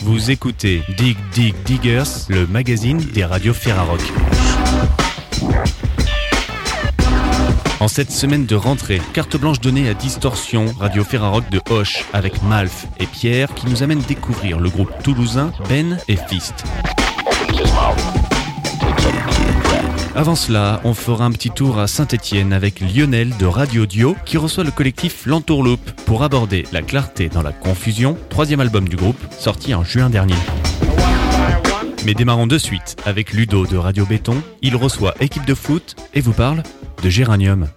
Vous écoutez Dig Dig Diggers, le magazine des radios Ferrarock. En cette semaine de rentrée, carte blanche donnée à Distorsion, Radio Ferrarock de Hoche, avec Malf et Pierre, qui nous amènent découvrir le groupe toulousain Ben et Fist. Avant cela, on fera un petit tour à Saint-Étienne avec Lionel de Radio Dio qui reçoit le collectif L'Entourloupe pour aborder la clarté dans la confusion, troisième album du groupe, sorti en juin dernier. Mais démarrons de suite avec Ludo de Radio Béton. Il reçoit équipe de foot et vous parle de Géranium.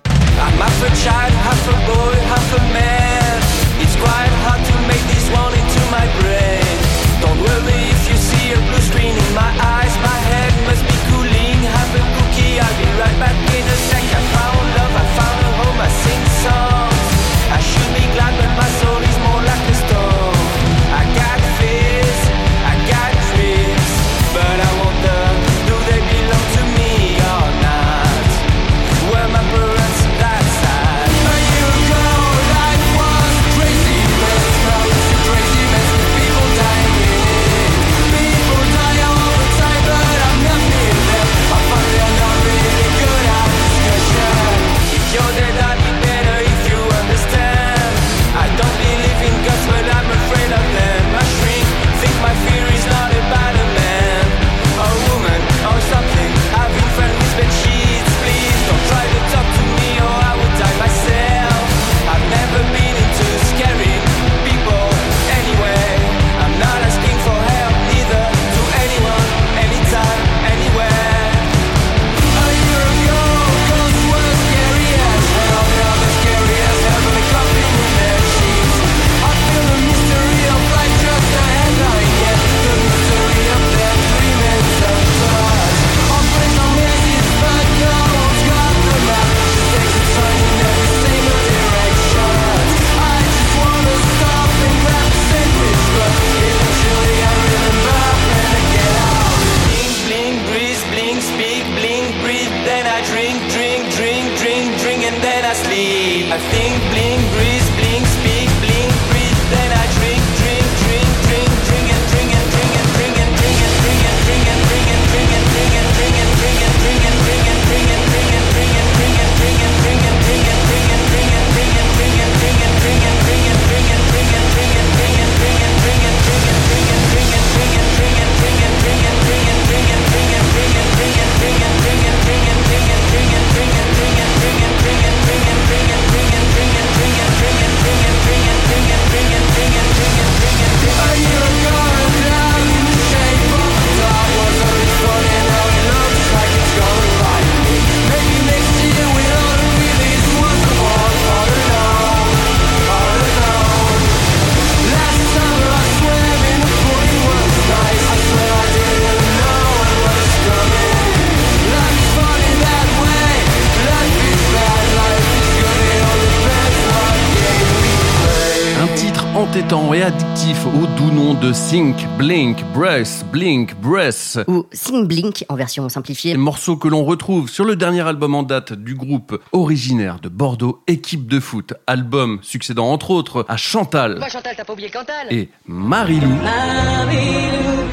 Et addictif au doux nom de Think, Blink, Breath, Blink, Breath. Ou Think Blink en version simplifiée. Morceau que l'on retrouve sur le dernier album en date du groupe originaire de Bordeaux, Équipe de foot. Album succédant entre autres à Chantal. Chantal, t'as pas oublié Cantal? Et Marilou. Marilou.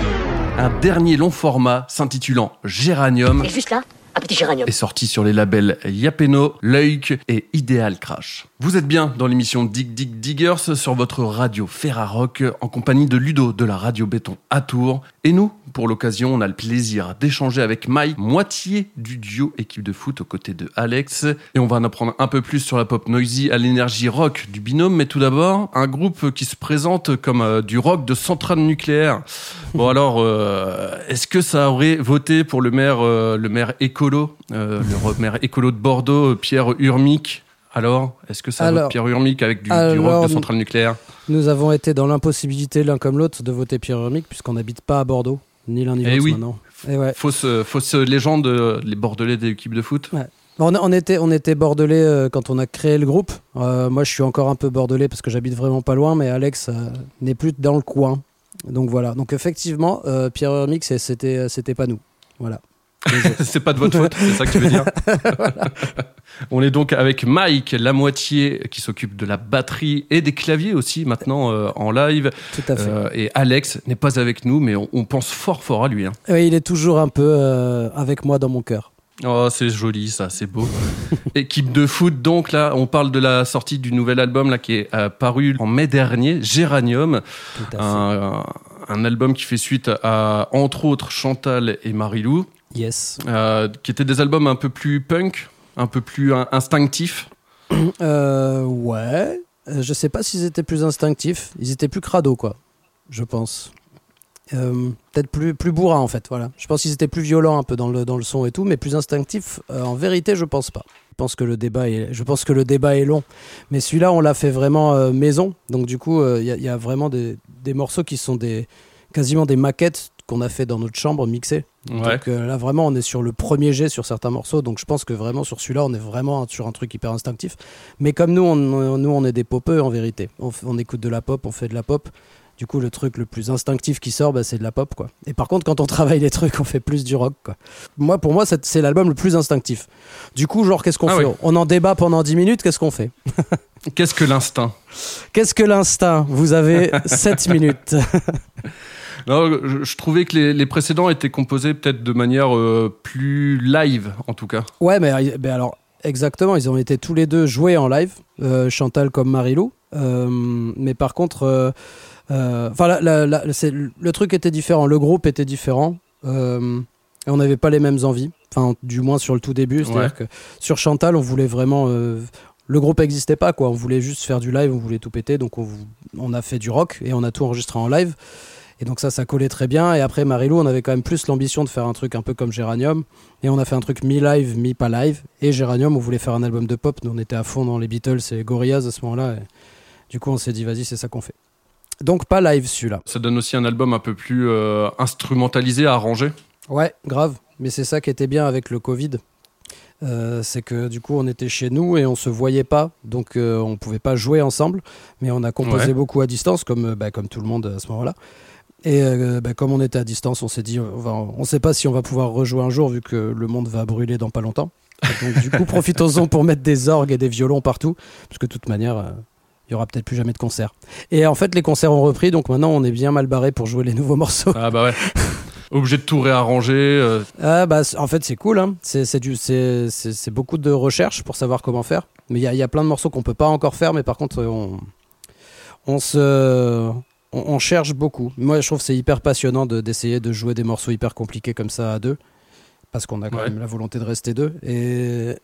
Un dernier long format s'intitulant Géranium. Et juste là Est sorti sur les labels Yapeno, Leuk et Ideal Crash. Vous êtes bien dans l'émission Dig Dig Diggers sur votre radio Ferrarock en compagnie de Ludo de la radio Béton à Tours. Et nous, pour l'occasion, on a le plaisir d'échanger avec Mike, moitié du duo équipe de foot aux côtés de Alex. Et on va en apprendre un peu plus sur la pop noisy à l'énergie rock du binôme. Mais tout d'abord, un groupe qui se présente comme euh, du rock de centrale nucléaire. Bon alors, euh, est-ce que ça aurait voté pour le maire, euh, le maire écolo, le maire écolo de Bordeaux, Pierre Urmic? Alors, est-ce que ça vote Pierre Urmic avec du, rock de centrale nucléaire Nous avons été dans l'impossibilité l'un comme l'autre de voter Pierre Urmic puisqu'on n'habite pas à Bordeaux, ni l'un ni eh l'autre oui. maintenant. Et ouais. fausse, fausse légende, les Bordelais des équipes de foot. On, était, on était bordelais euh, quand on a créé le groupe. Euh, moi, je suis encore un peu bordelais parce que j'habite vraiment pas loin, mais Alex euh, n'est plus dans le coin. Donc voilà. Donc effectivement, Pierre Hermix, c'était c'était pas nous. Voilà. c'est pas de votre faute, c'est ça que tu veux dire On est donc avec Mike, la moitié qui s'occupe de la batterie et des claviers aussi maintenant euh, en live. Tout à fait. Euh, et Alex n'est pas avec nous, mais on, on pense fort fort à lui. hein. Oui, il est toujours un peu euh, avec moi dans mon cœur. Oh, c'est joli, ça, c'est beau. Équipe de foot, donc là, on parle de la sortie du nouvel album là qui est euh, paru en mai dernier, Géranium, Tout à fait. un, un album qui fait suite à entre autres Chantal et Marilou, Yes. euh, qui étaient des albums un peu plus punk, un peu plus in- instinctifs. Euh, ouais. Euh, je sais pas s'ils étaient plus instinctifs. Ils étaient plus crado, quoi. Je pense. Euh, Peut-être plus, plus bourrin, en fait. Voilà. Je pense qu'ils étaient plus violents un peu dans le, dans le son et tout, mais plus instinctifs. euh, en vérité, je pense pas. Je pense que le débat est, je pense que le débat est long. Mais celui-là, on l'a fait vraiment euh, maison. Donc, du coup, il y, a- y a vraiment des, des morceaux qui sont des, quasiment des maquettes qu'on a fait dans notre chambre mixées. Ouais. Donc euh, là vraiment on est sur le premier jet sur certains morceaux. Donc je pense que vraiment sur celui-là on est vraiment sur un truc hyper instinctif. Mais comme nous on, nous on est des popeux en vérité. On, écoute de la pop on fait de la pop. Du coup le truc le plus instinctif qui sort bah, c'est de la pop quoi. Et par contre quand on travaille les trucs on fait plus du rock quoi. Moi pour moi c'est c'est l'album le plus instinctif. Du coup genre qu'est-ce qu'on Ah fait oui. on en débat pendant 10 minutes qu'est-ce qu'on fait? Qu'est-ce que l'instinct? Qu'est-ce que l'instinct? Vous avez 7 minutes Non, je, je trouvais que les, les précédents étaient composés peut-être de manière euh, plus live, en tout cas. Ouais, mais, mais alors, exactement, ils ont été tous les deux joués en live, euh, Chantal comme Marilou. Euh, mais par contre, enfin, le truc était différent, le groupe était différent. et on n'avait pas les mêmes envies, enfin, du moins sur le tout début. C'est-à-dire que sur Chantal, on voulait vraiment. le groupe n'existait pas, quoi. On voulait juste faire du live, on voulait tout péter. Donc, on, on a fait du rock et on a tout enregistré en live. Et donc, ça, ça collait très bien. Et après, Marilou, on avait quand même plus l'ambition de faire un truc un peu comme Géranium. Et on a fait un truc mi-live, mi-pas live. Et Géranium, on voulait faire un album de pop. Nous, on était à fond dans les Beatles et Gorillaz à ce moment-là. Et du coup, on s'est dit, vas-y, c'est ça qu'on fait. Donc, pas live celui-là. Ça donne aussi un album un peu plus euh, instrumentalisé, arrangé. Ouais, grave. Mais c'est ça qui était bien avec le Covid. Euh, c'est que du coup, on était chez nous et on se voyait pas. Donc, euh, on pouvait pas jouer ensemble. Mais on a composé Ouais. beaucoup à distance, comme, euh, bah, comme tout le monde à ce moment-là. Et euh, bah, comme on était à distance, on s'est dit, on on sait pas si on va pouvoir rejouer un jour vu que le monde va brûler dans pas longtemps. Donc du coup, profitons-en pour mettre des orgues et des violons partout, parce que de toute manière, euh, il y aura peut-être plus jamais de concert. Et en fait, les concerts ont repris, donc maintenant, on est bien mal barré pour jouer les nouveaux morceaux. Ah bah ouais. Obligé de tout réarranger. euh, Ah bah, en fait, c'est cool. Hein. C'est, beaucoup de recherche pour savoir comment faire. Mais il y a, il y a plein de morceaux qu'on peut pas encore faire, mais par contre, on, on se, on, on cherche beaucoup. Moi, je trouve que c'est hyper passionnant de, d'essayer de jouer des morceaux hyper compliqués comme ça à deux, parce qu'on a quand Ouais. même la volonté de rester deux. Et,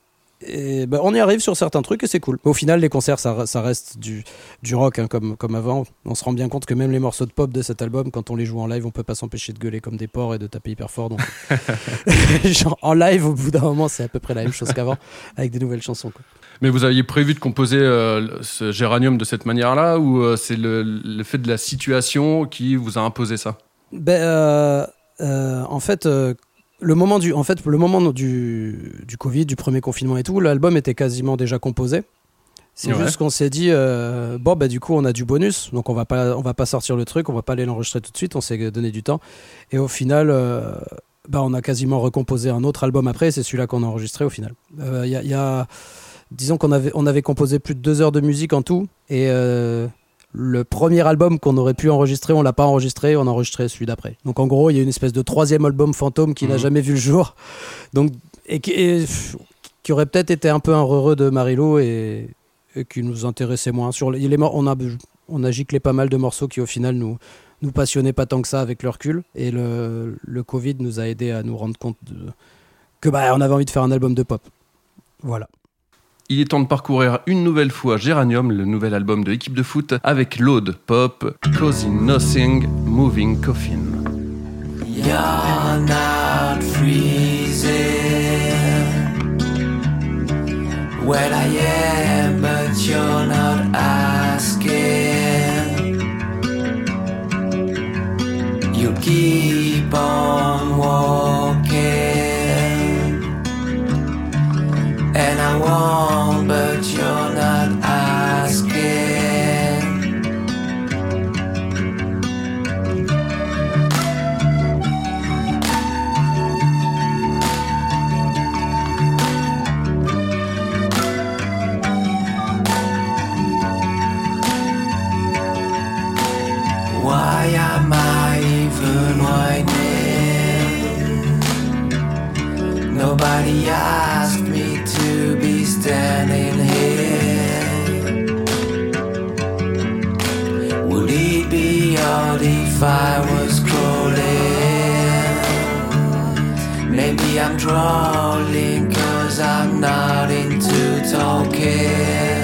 et bah, on y arrive sur certains trucs et c'est cool. Au final, les concerts, ça, ça reste du, du rock hein, comme, comme avant. On se rend bien compte que même les morceaux de pop de cet album, quand on les joue en live, on peut pas s'empêcher de gueuler comme des porcs et de taper hyper fort. Donc, genre en live, au bout d'un moment, c'est à peu près la même chose qu'avant, avec des nouvelles chansons. Quoi. Mais vous aviez prévu de composer euh, ce géranium de cette manière-là ou euh, c'est le, le fait de la situation qui vous a imposé ça? Ben, euh, en fait, le moment du, en fait, le moment du, du Covid, du premier confinement et tout, l'album était quasiment déjà composé. C'est Ouais. juste qu'on s'est dit, euh, bon, bah, du coup, on a du bonus, donc on va pas, on va pas sortir le truc, on va pas aller l'enregistrer tout de suite, on s'est donné du temps. Et au final, euh, bah, on a quasiment recomposé un autre album après, et c'est celui-là qu'on a enregistré au final. Euh, Il y, a, il y a- disons qu'on avait, on avait composé plus de deux heures de musique en tout, et euh, le premier album qu'on aurait pu enregistrer, on l'a pas enregistré, on a enregistré celui d'après. Donc en gros, il y a une espèce de troisième album fantôme qui n'a Mhm. jamais vu le jour, donc et qui, et, pff, qui aurait peut-être été un peu un heureux de Marilo et, et qui nous intéressait moins. Sur les, on a on a giclé pas mal de morceaux qui au final nous nous passionnaient pas tant que ça avec le recul et le, le Covid nous a aidé à nous rendre compte de, que bah on avait envie de faire un album de pop. Voilà. Il est temps de parcourir une nouvelle fois Géranium, le nouvel album de l'équipe de foot, avec l'Aude Pop, Causing Nothing, Moving Coffin. You keep on walking, and I won't, but you're not asking. Why am I even whining? Nobody asked standing here. Would it be odd if I was crawling? Maybe I'm drawing cause I'm not into talking.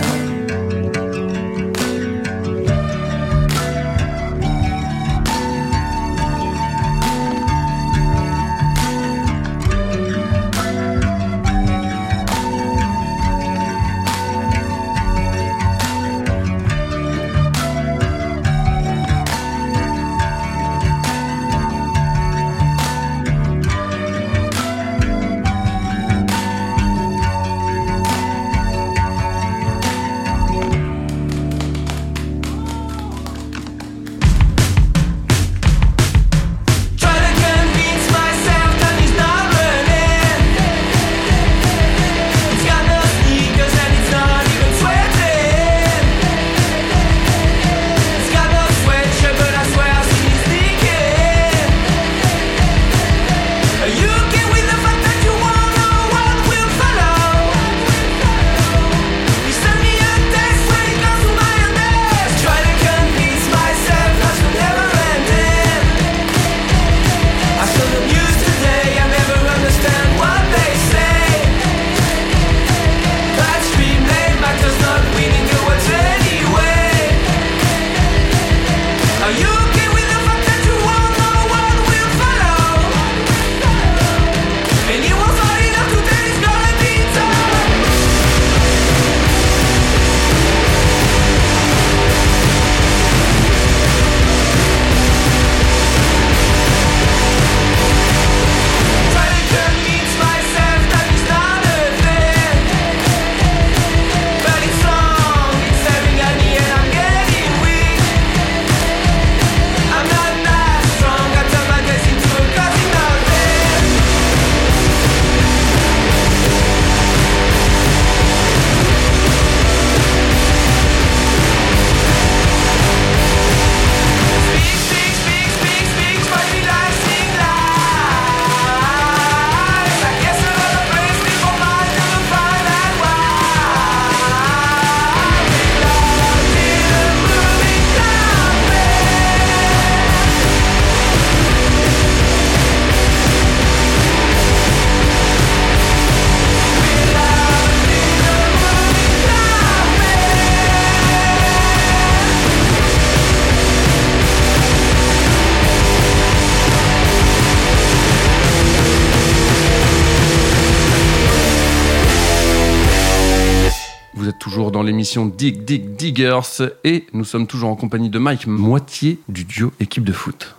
L'émission Dig Dig Diggers et nous sommes toujours en compagnie de Mike, moitié du duo équipe de foot.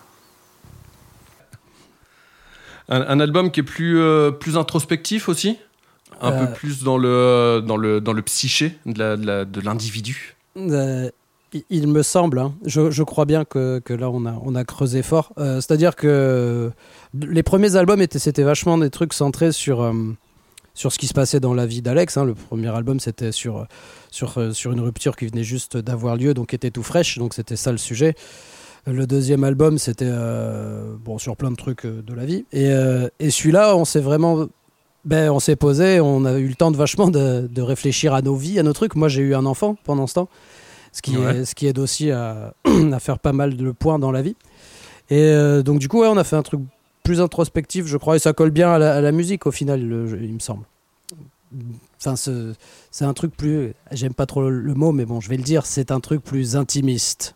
Un, un album qui est plus, euh, plus introspectif aussi? Un Euh. peu plus dans le, dans le, dans le psyché de l'individu? Euh, il- me semble, hein. je, je crois bien que, que là on a, on a creusé fort. Euh, C'est-à-dire que les premiers albums étaient c'était vachement des trucs centrés sur, euh, sur ce qui se passait dans la vie d'Alex. hein. Le premier album c'était sur, sur, euh, sur une rupture qui venait juste d'avoir lieu, donc était tout fraîche, donc c'était ça le sujet. Le deuxième album c'était euh, bon, sur plein de trucs euh, de la vie. Et, euh, et celui-là, on s'est vraiment ben, on s'est posé, on a eu le temps de vachement de, de réfléchir à nos vies, à nos trucs. Moi, j'ai eu un enfant pendant ce temps, ce qui, Ouais. est, ce qui aide aussi à, à faire pas mal de points dans la vie. Et euh, donc, du coup, ouais, on a fait un truc plus introspectif, je crois, et ça colle bien à la, à la musique au final, le- il me semble. Enfin, ce- c'est un truc plus. J'aime pas trop le, le mot, mais bon, je vais le dire, c'est un truc plus intimiste.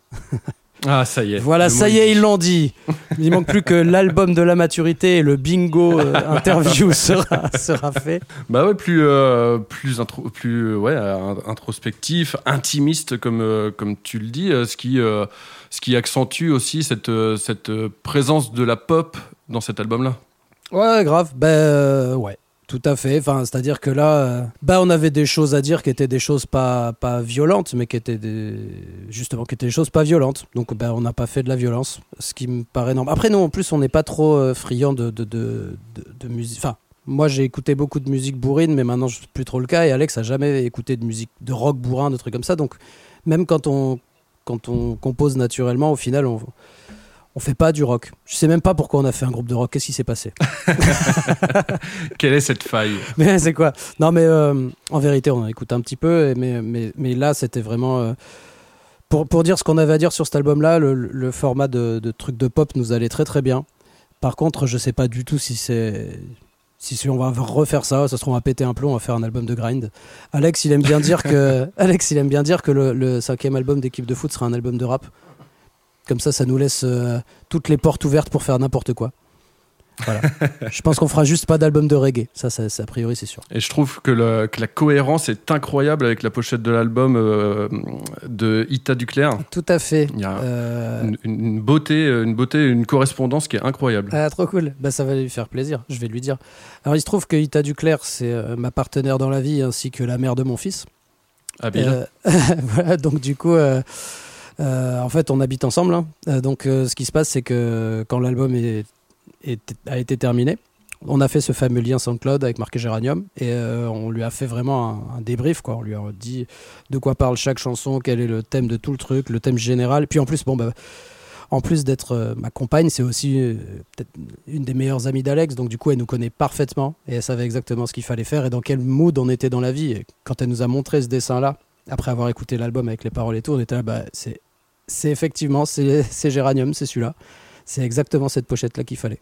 Ah, ça y est. Voilà, ça y est, ils l'ont dit. Il manque plus que l'album de la maturité et le bingo euh, interview sera, sera fait. Bah ouais, plus, euh, plus, intro, plus ouais, euh, introspectif, intimiste, comme, euh, comme tu le dis, ce, qui, ce qui accentue aussi cette, cette présence de la pop dans cet album-là. Ouais, grave. Ben euh, ouais, tout à fait. Enfin, c'est-à-dire que là, euh, ben, on avait des choses à dire qui étaient des choses pas, pas violentes, mais qui étaient des... justement qui étaient des choses pas violentes. Donc, ben, on n'a pas fait de la violence, ce qui me paraît normal. Après, nous, en plus, on n'est pas trop euh, friands de, de, de, de, de musique. Enfin, moi, j'ai écouté beaucoup de musique bourrine, mais maintenant, c'est plus trop le cas. Et Alex a jamais écouté de musique de rock bourrin, de trucs comme ça. Donc, même quand on, quand on compose naturellement, au final, on, on fait pas du rock. Je sais même pas pourquoi on a fait un groupe de rock. Qu'est-ce qui s'est passé Quelle est cette faille? Mais c'est quoi? Non, mais euh, en vérité, on en écoute un petit peu, mais, mais, mais là, c'était vraiment. euh, pour, pour dire ce qu'on avait à dire sur cet album-là, le, le format de, de truc de pop nous allait très très bien. Par contre, je sais pas du tout si c'est. Si, si on va refaire ça, ça se trouve on va péter un plomb, on va faire un album de grind. Alex, il aime bien dire que Alex, il aime bien dire que le, le cinquième album d'équipe de foot sera un album de rap. Comme ça, ça nous laisse euh, toutes les portes ouvertes pour faire n'importe quoi. Voilà. je pense qu'on fera juste pas d'album de reggae. Ça, ça, ça, a priori, c'est sûr. Et je trouve que, le- que la cohérence est incroyable avec la pochette de l'album euh, de Ita Duclair. Tout à fait. Il y a Euh, une, une beauté, une beauté, une correspondance qui est incroyable. Ah, trop cool. Bah, ça va lui faire plaisir. Je vais lui dire. Alors, il se trouve que Ita Duclair, c'est euh, ma partenaire dans la vie ainsi que la mère de mon fils. Habile. Voilà, donc du coup, en fait, on habite ensemble. hein. Euh, donc, euh, ce qui se passe, c'est que quand l'album a été terminé, on a fait ce fameux lien SoundCloud avec marqué Géranium et euh, on lui a fait vraiment un, débrief. On lui a dit de quoi parle chaque chanson, quel est le thème de tout le truc, le thème général. Puis en plus, bon, bah, en plus d'être euh, ma compagne, c'est aussi euh, peut-être une des meilleures amies d'Alex. Donc du coup, elle nous connaît parfaitement et elle savait exactement ce qu'il fallait faire et dans quel mood on était dans la vie. Et quand elle nous a montré ce dessin-là, après avoir écouté l'album avec les paroles et tout, on était là, bah, c'est, c'est effectivement, c'est, Géranium, c'est celui-là. C'est exactement cette pochette-là qu'il fallait.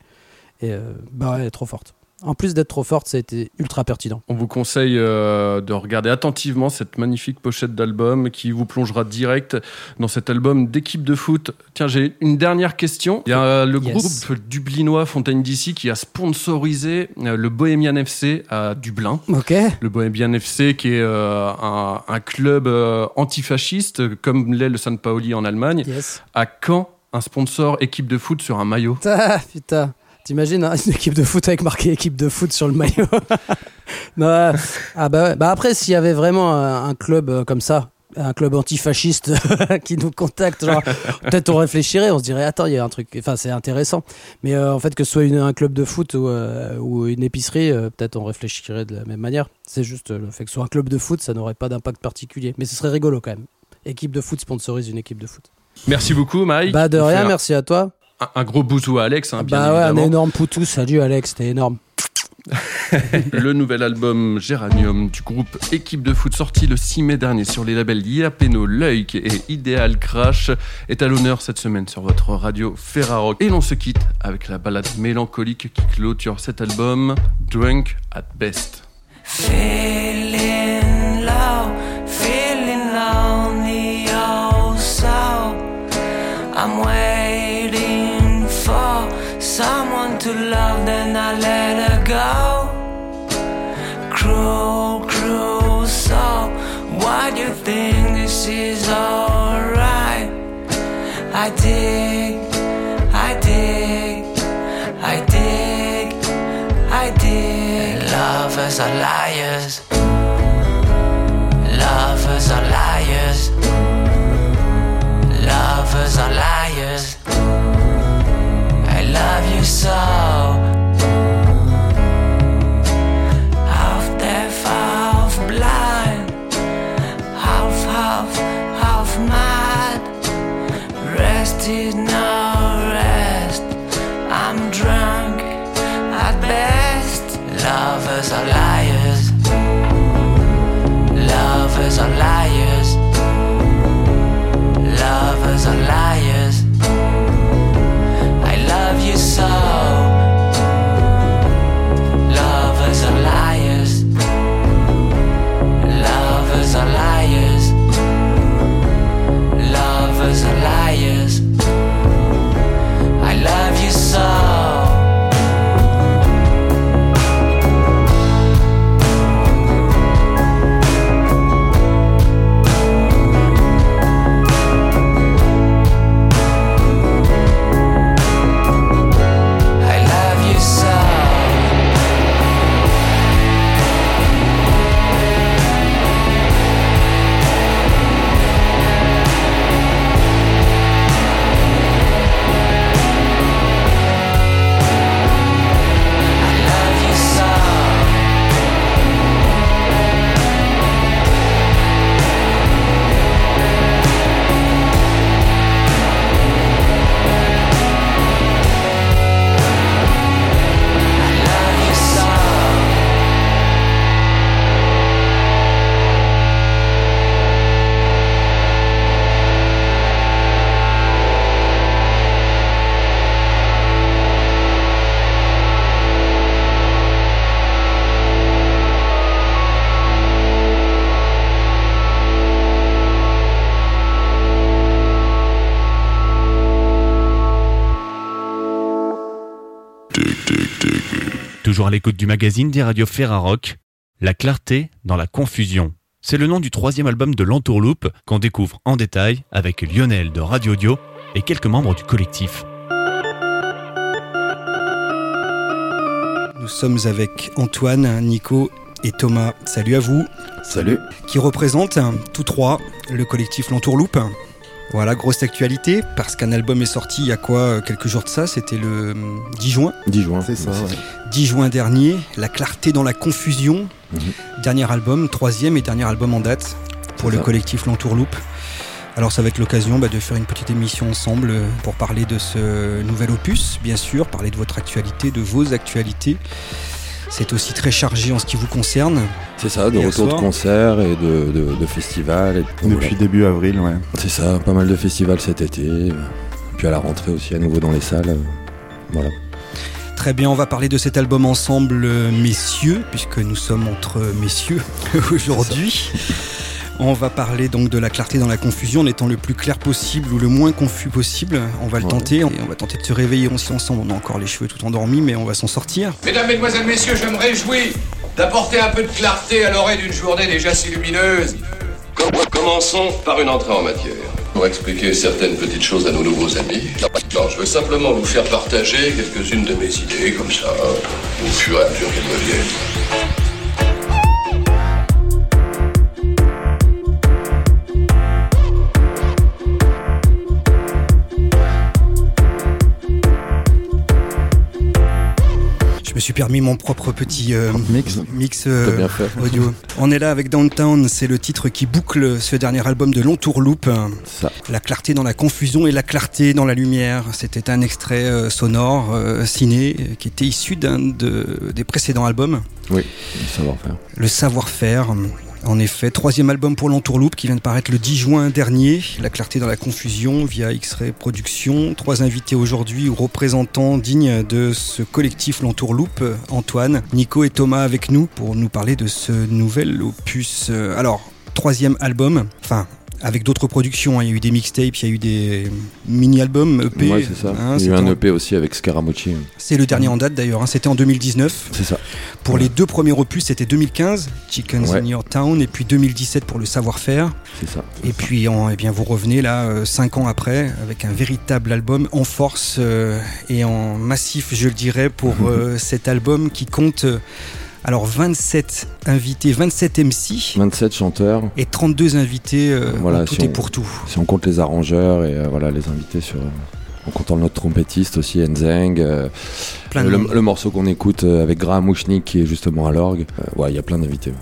Et euh, bah elle est trop forte. En plus d'être trop forte, ça a été ultra pertinent. On vous conseille euh, de regarder attentivement cette magnifique pochette d'album qui vous plongera direct dans cet album d'équipe de foot. Tiens, j'ai une dernière question. Il y a euh, le Yes. groupe dublinois Fontaine DC qui a sponsorisé euh, le Bohemian FC à Dublin. Ok. Le Bohemian FC qui est euh, un, un club euh, antifasciste comme l'est le San Paoli en Allemagne. Yes. À quand un sponsor équipe de foot sur un maillot? Ah, putain. T'imagines hein, une équipe de foot avec marqué équipe de foot sur le maillot Non, ouais. Ah bah, ouais. bah après, s'il y avait vraiment un, un club euh, comme ça, un club antifasciste qui nous contacte, peut-être on réfléchirait, on se dirait attends, il y a un truc, enfin c'est intéressant. Mais euh, en fait, que ce soit une- un club de foot ou, euh, ou une épicerie, euh, peut-être on réfléchirait de la même manière. C'est juste euh, le fait que ce soit un club de foot, ça n'aurait pas d'impact particulier. Mais ce serait rigolo quand même. Équipe de foot sponsorise une équipe de foot. Merci beaucoup, Mike. Bah de rien, merci à toi. Un, un gros bousou à Alex, hein, bien bah ouais, un énorme poutou, salut Alex, c'était énorme. Le nouvel album Géranium du groupe Équipe de foot sorti le 6 mai dernier sur les labels Yapeno, Leuk et Ideal Crash est à l'honneur cette semaine sur votre radio Ferrarock. Et l'on se quitte avec la balade mélancolique qui clôture cet album, Drunk at Best. Lovers are liars. Lovers are liars. Lovers are liars. I love you so. Toujours à l'écoute du magazine des radios Ferrarock, La clarté dans la confusion. C'est le nom du troisième album de l'Entourloupe qu'on découvre en détail avec Lionel de Radio Audio et quelques membres du collectif. Nous sommes avec Antoine, Nico et Thomas. Salut à vous. Salut. Qui représentent tous trois le collectif L'Entourloupe. Voilà, grosse actualité, parce qu'un album est sorti il y a quoi euh, Quelques jours de ça, c'était le hum, 10 juin. 10 juin. C'est ça, ouais. 10 juin dernier, La clarté dans la confusion. Mhm. Dernier album, troisième et dernier album en date pour le ça. collectif L'Entourloupe. Alors ça va être l'occasion bah, de faire une petite émission ensemble euh, pour parler de ce nouvel opus, bien sûr, parler de votre actualité, de vos actualités. C'est aussi très chargé en ce qui vous concerne. C'est ça, de retour soir. de concerts et de, de, de festivals. et- Depuis voilà. début avril, ouais. C'est ça, pas mal de festivals cet été. euh, Puis à la rentrée aussi à nouveau dans les salles. euh, Voilà. Très bien, on va parler de cet album ensemble, euh, messieurs, puisque nous sommes entre messieurs aujourd'hui. On va parler donc de la clarté dans la confusion en étant le plus clair possible ou le moins confus possible. On va le Ouais. tenter. Et on va tenter de se réveiller aussi ensemble. On a encore les cheveux tout endormis, mais on va s'en sortir. Mesdames, Mesdemoiselles, Messieurs, je me réjouis d'apporter un peu de clarté à l'oreille d'une journée déjà si lumineuse. Com- Commençons par une entrée en matière. Pour expliquer certaines petites choses à nos nouveaux amis. Non, je veux simplement vous faire partager quelques-unes de mes idées, comme ça, au fur et à mesure qu'elles me viennent. Suis permis mon propre petit euh, Mix. mix euh, audio. On est là avec Downtown, c'est le titre qui boucle ce dernier album de L'Entourloupe. Ça. La clarté dans la confusion et la clarté dans la lumière. C'était un extrait euh, sonore, ciné, qui était issu d'un de- des précédents albums. Oui, le savoir-faire. Le savoir-faire. En effet, troisième album pour l'Entourloupe qui vient de paraître le 10 juin dernier. La clarté dans la confusion via X-Ray Productions. Trois invités aujourd'hui, ou représentants dignes de ce collectif l'Entourloupe. Antoine, Nico et Thomas avec nous pour nous parler de ce nouvel opus. Euh, Alors, troisième album, enfin. Avec d'autres productions, hein. il y a eu des mixtapes, il y a eu des mini-albums, EP. Ouais, c'est ça. hein, Il y a eu un en- EP aussi avec Scaramucci. C'est le dernier en date d'ailleurs, hein. c'était en 2019. C'est ça. Pour les deux premiers opus, c'était 2015, Chickens Ouais. in Your Town, et puis 2017 pour le savoir-faire. C'est ça. Et puis, en- eh bien, vous revenez là, euh, cinq ans après, avec un véritable album en force euh, et en massif, je le dirais, pour euh, cet album qui compte alors 27 invités, 27 MC 27 chanteurs. et 32 invités euh, Voilà, en tout si et on- pour tout. Si on compte les arrangeurs et euh, voilà les invités sur. euh, en comptant notre trompettiste aussi, Enzeng. le, le morceau qu'on écoute avec Graham Mouchnik qui est justement à l'orgue. Ouais, il y a plein d'invités.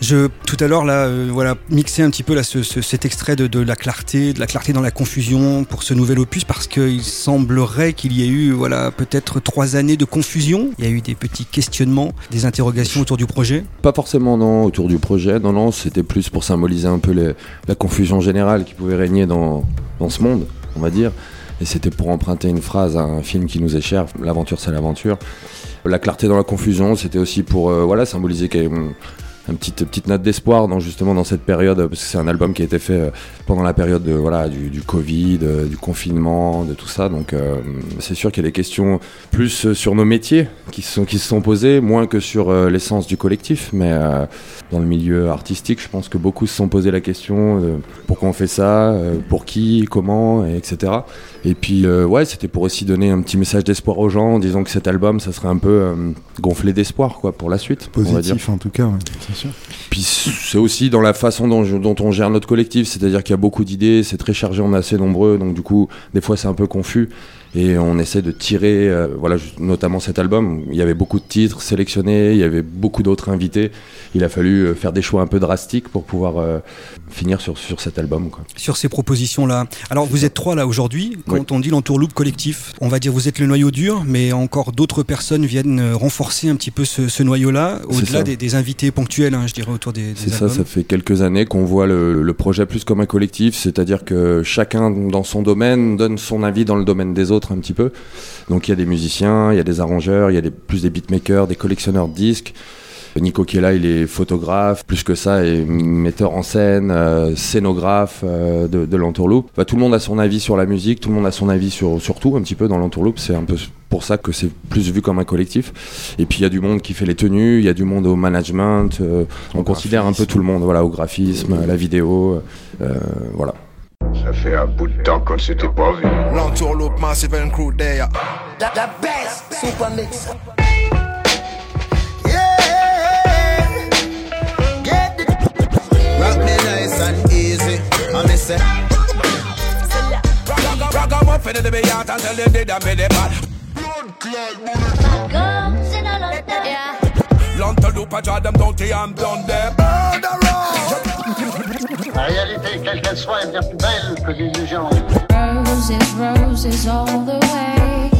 Je, tout à l'heure, là, euh, voilà, mixer un petit peu là, ce- ce- cet extrait de, de la clarté, de la clarté dans la confusion pour ce nouvel opus, parce qu'il semblerait qu'il y ait eu, voilà, peut-être trois années de confusion. Il y a eu des petits questionnements, des interrogations autour du projet. Pas forcément non autour du projet, non non, c'était plus pour symboliser un peu les- la confusion générale qui pouvait régner dans, dans ce monde, on va dire. Et c'était pour emprunter une phrase à un film qui nous est cher, l'aventure c'est l'aventure. La clarté dans la confusion, c'était aussi pour euh, voilà symboliser qu'il y a une, petite, petite note d'espoir dans justement dans cette période, parce que c'est un album qui a été fait euh, pendant la période de, voilà, du, du Covid, euh, du confinement, de tout ça. Donc euh, c'est sûr qu'il y a des questions plus euh, sur nos métiers qui sont, qui se sont posées, moins que sur l'essence du collectif. Mais euh, dans le milieu artistique, je pense que beaucoup se sont posé la question de pourquoi on fait ça, euh, pour qui, comment, et etc. Et puis euh, ouais, c'était pour aussi donner un petit message d'espoir aux gens, en disant que cet album, ça serait un peu euh, gonflé d'espoir quoi pour la suite, on va dire. Positif en tout cas, ouais, c'est sûr. Puis c'est aussi dans la façon dont, je- dont on gère notre collectif, c'est-à-dire qu'il y a beaucoup d'idées, c'est très chargé, on est assez nombreux, donc du coup, des fois c'est un peu confus. Et on essaie de tirer, euh, voilà, notamment cet album. Il y avait beaucoup de titres sélectionnés, il y avait beaucoup d'autres invités. Il a fallu euh, faire des choix un peu drastiques pour pouvoir euh, finir sur, sur cet album. Quoi. sur ces propositions-là. Alors vous êtes trois là aujourd'hui. Quand Oui. on dit l'entourloupe collectif, on va dire vous êtes le noyau dur, mais encore d'autres personnes viennent euh, renforcer un petit peu ce, ce noyau-là, au-delà des, des invités ponctuels, hein, je dirais, autour des, des C'est ça, ça fait quelques années qu'on voit le, le projet plus comme un collectif, c'est-à-dire que chacun dans son domaine donne son avis dans le domaine des autres un petit peu. Donc il y a des musiciens, il y a des arrangeurs, il y a des, plus des beatmakers, des collectionneurs de disques. Nico qui est là, il est photographe, plus que ça, et metteur en scène, euh, scénographe euh, de, de l'entourloupe. Bah, tout le monde a son avis sur la musique, tout le monde a son avis sur, sur tout un petit peu dans l'entourloupe. C'est un peu pour ça que c'est plus vu comme un collectif. Et puis il y a du monde qui fait les tenues, il y a du monde au management. euh, on considère un peu tout le monde, voilà, au graphisme, à la vidéo, euh, voilà. Ça fait un bout de temps qu'on ne s'était pas vu. L'entourloupe Massive and Crew Day. La, la best super mix. And easy. I miss it. Rock 'em up in the yard and tell them they done made it bad. L'entourloupe a draw them down to I'm done them. La réalité, quelle qu'elle soit, est bien plus belle que l'illusion. Roses, roses all the way.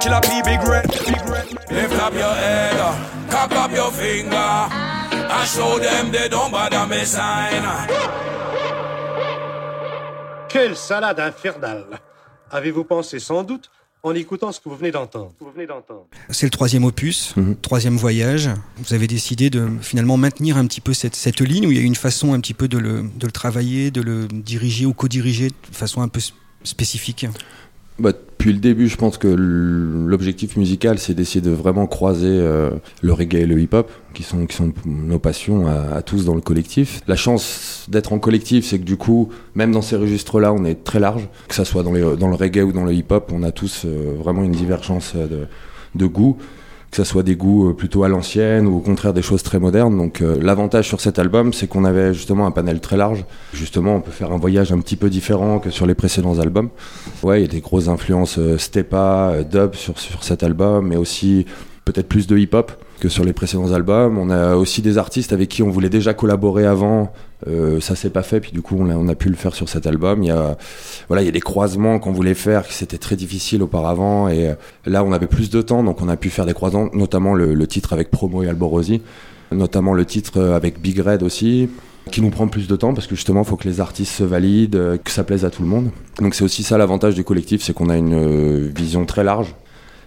Big red. Lift up your head, uh, up your finger. I show them they don't bother me sign. Quelle salade infernale Avez-vous pensé sans doute en écoutant ce que vous venez d'entendre? Vous venez d'entendre. C'est le troisième opus, troisième voyage. Vous avez décidé de finalement maintenir un petit peu cette, cette ligne où il y a une façon un petit peu de le, de le travailler, de le diriger ou co-diriger de façon un peu spécifique? Bah, depuis le début, je pense que l'objectif musical, c'est d'essayer de vraiment croiser euh, le reggae et le hip-hop, qui sont, qui sont nos passions à, à tous dans le collectif. La chance d'être en collectif, c'est que du coup, même dans ces registres-là, on est très large, que ça soit dans, les, dans le reggae ou dans le hip-hop, on a tous euh, vraiment une divergence euh, de, de goût que ça soit des goûts euh, plutôt à l'ancienne ou au contraire des choses très modernes. Donc euh, l'avantage sur cet album, c'est qu'on avait justement un panel très large. Justement, on peut faire un voyage un petit peu différent que sur les précédents albums. Ouais, il y a des grosses influences euh, stepa, dub sur, sur cet album, mais aussi peut-être plus de hip-hop que sur les précédents albums. On a aussi des artistes avec qui on voulait déjà collaborer avant. Euh, ça s'est pas fait, puis du coup on a, pu le faire sur cet album. Il y a, voilà, il y a des croisements qu'on voulait faire, qui c'était très difficile auparavant, et euh, là on avait plus de temps, donc on a pu faire des croisements, notamment le, le titre avec Promo et Alborosi, notamment le titre euh, avec Big Red aussi, qui nous prend plus de temps parce que justement il faut que les artistes se valident, euh, que ça plaise à tout le monde. Donc c'est aussi ça l'avantage du collectif, c'est qu'on a une vision très large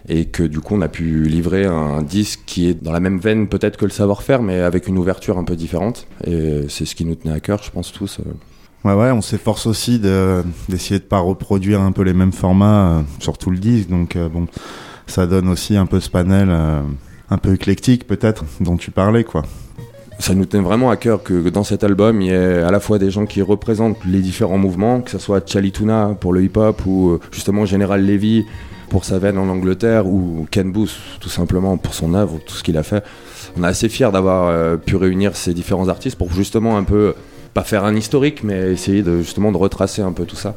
et que du coup on a pu livrer un disque qui est dans la même veine peut-être que le savoir-faire mais avec une ouverture un peu différente et c'est ce qui nous tenait à cœur je pense tous. euh. Ouais, ouais, on s'efforce aussi de- d'essayer de, pas reproduire un peu les mêmes formats euh, sur tout le disque, donc euh, bon, ça donne aussi un peu ce panel euh, un peu éclectique peut-être dont tu parlais, quoi. Ça nous tenait vraiment à cœur que dans cet album, il y ait à la fois des gens qui représentent les différents mouvements, que ce soit Chalituna pour le hip-hop ou justement Général Levy pour sa veine en Angleterre ou Ken Booth tout simplement pour son œuvre, tout ce qu'il a fait. On est assez fiers d'avoir euh, pu réunir ces différents artistes pour justement un peu, pas faire un historique, mais essayer de justement de retracer un peu tout ça.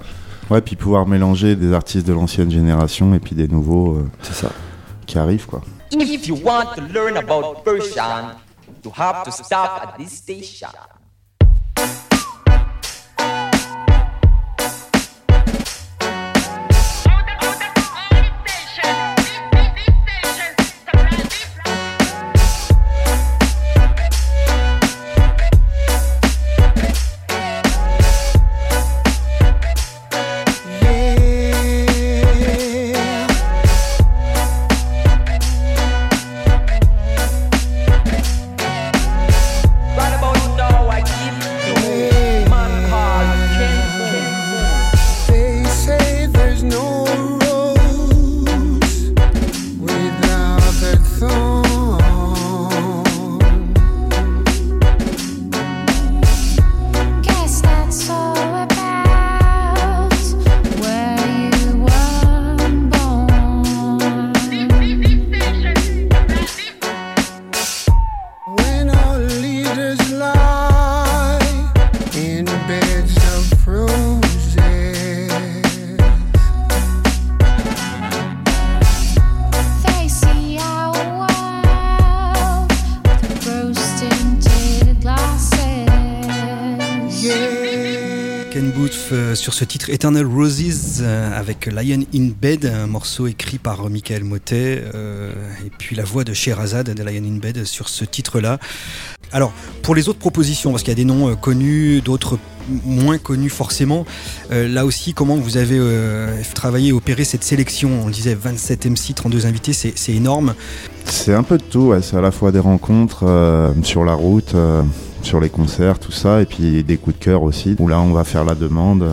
Ouais, puis pouvoir mélanger des artistes de l'ancienne génération et puis des nouveaux ça. qui arrivent, quoi. If you want to learn about Persian, you have to stop at this station. Ce titre Eternal Roses euh, avec Lion in Bed, un morceau écrit par Michael Motet euh, et puis la voix de Sherazade de Lion in Bed sur ce titre-là. Alors, pour les autres propositions, parce qu'il y a des noms euh, connus, d'autres moins connus forcément, là aussi, comment vous avez travaillé opéré cette sélection? On disait 27 MC, 32 invités, c'est énorme. C'est un peu de tout, c'est à la fois des rencontres sur la route, sur les concerts, tout ça, et puis des coups de cœur aussi, où là on va faire la demande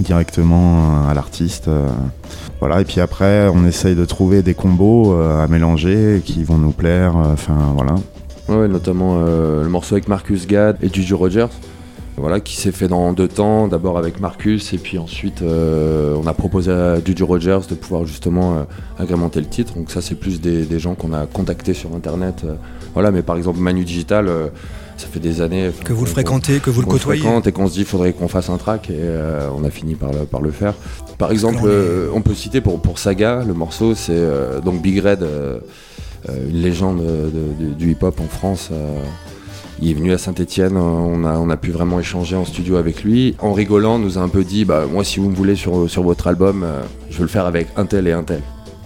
directement euh, à l'artiste. euh, voilà, et puis après on essaye de trouver des combos euh, à mélanger qui vont nous plaire, enfin voilà. Notamment le morceau avec Marcus Gad et Juju Rogers. Voilà, qui s'est fait dans deux temps, d'abord avec Marcus et puis ensuite on a proposé à Juju Rogers de pouvoir justement agrémenter le titre. Donc ça c'est plus des, des gens qu'on a contactés sur internet. voilà, mais par exemple Manu Digital, ça fait des années Que vous le fréquentez, que vous le côtoyez. fréquente et qu'on se dit faudrait qu'on fasse un track et euh, on a fini par le, par le faire. Par exemple, euh, on peut citer pour, pour Saga, le morceau c'est euh, donc Big Red, une légende de- de- du hip-hop en France. il est venu à Saint-Etienne, on a, on a pu vraiment échanger en studio avec lui. En rigolant, nous a un peu dit bah, Moi, si vous me voulez sur, sur votre album, euh, je veux le faire avec un tel et un tel.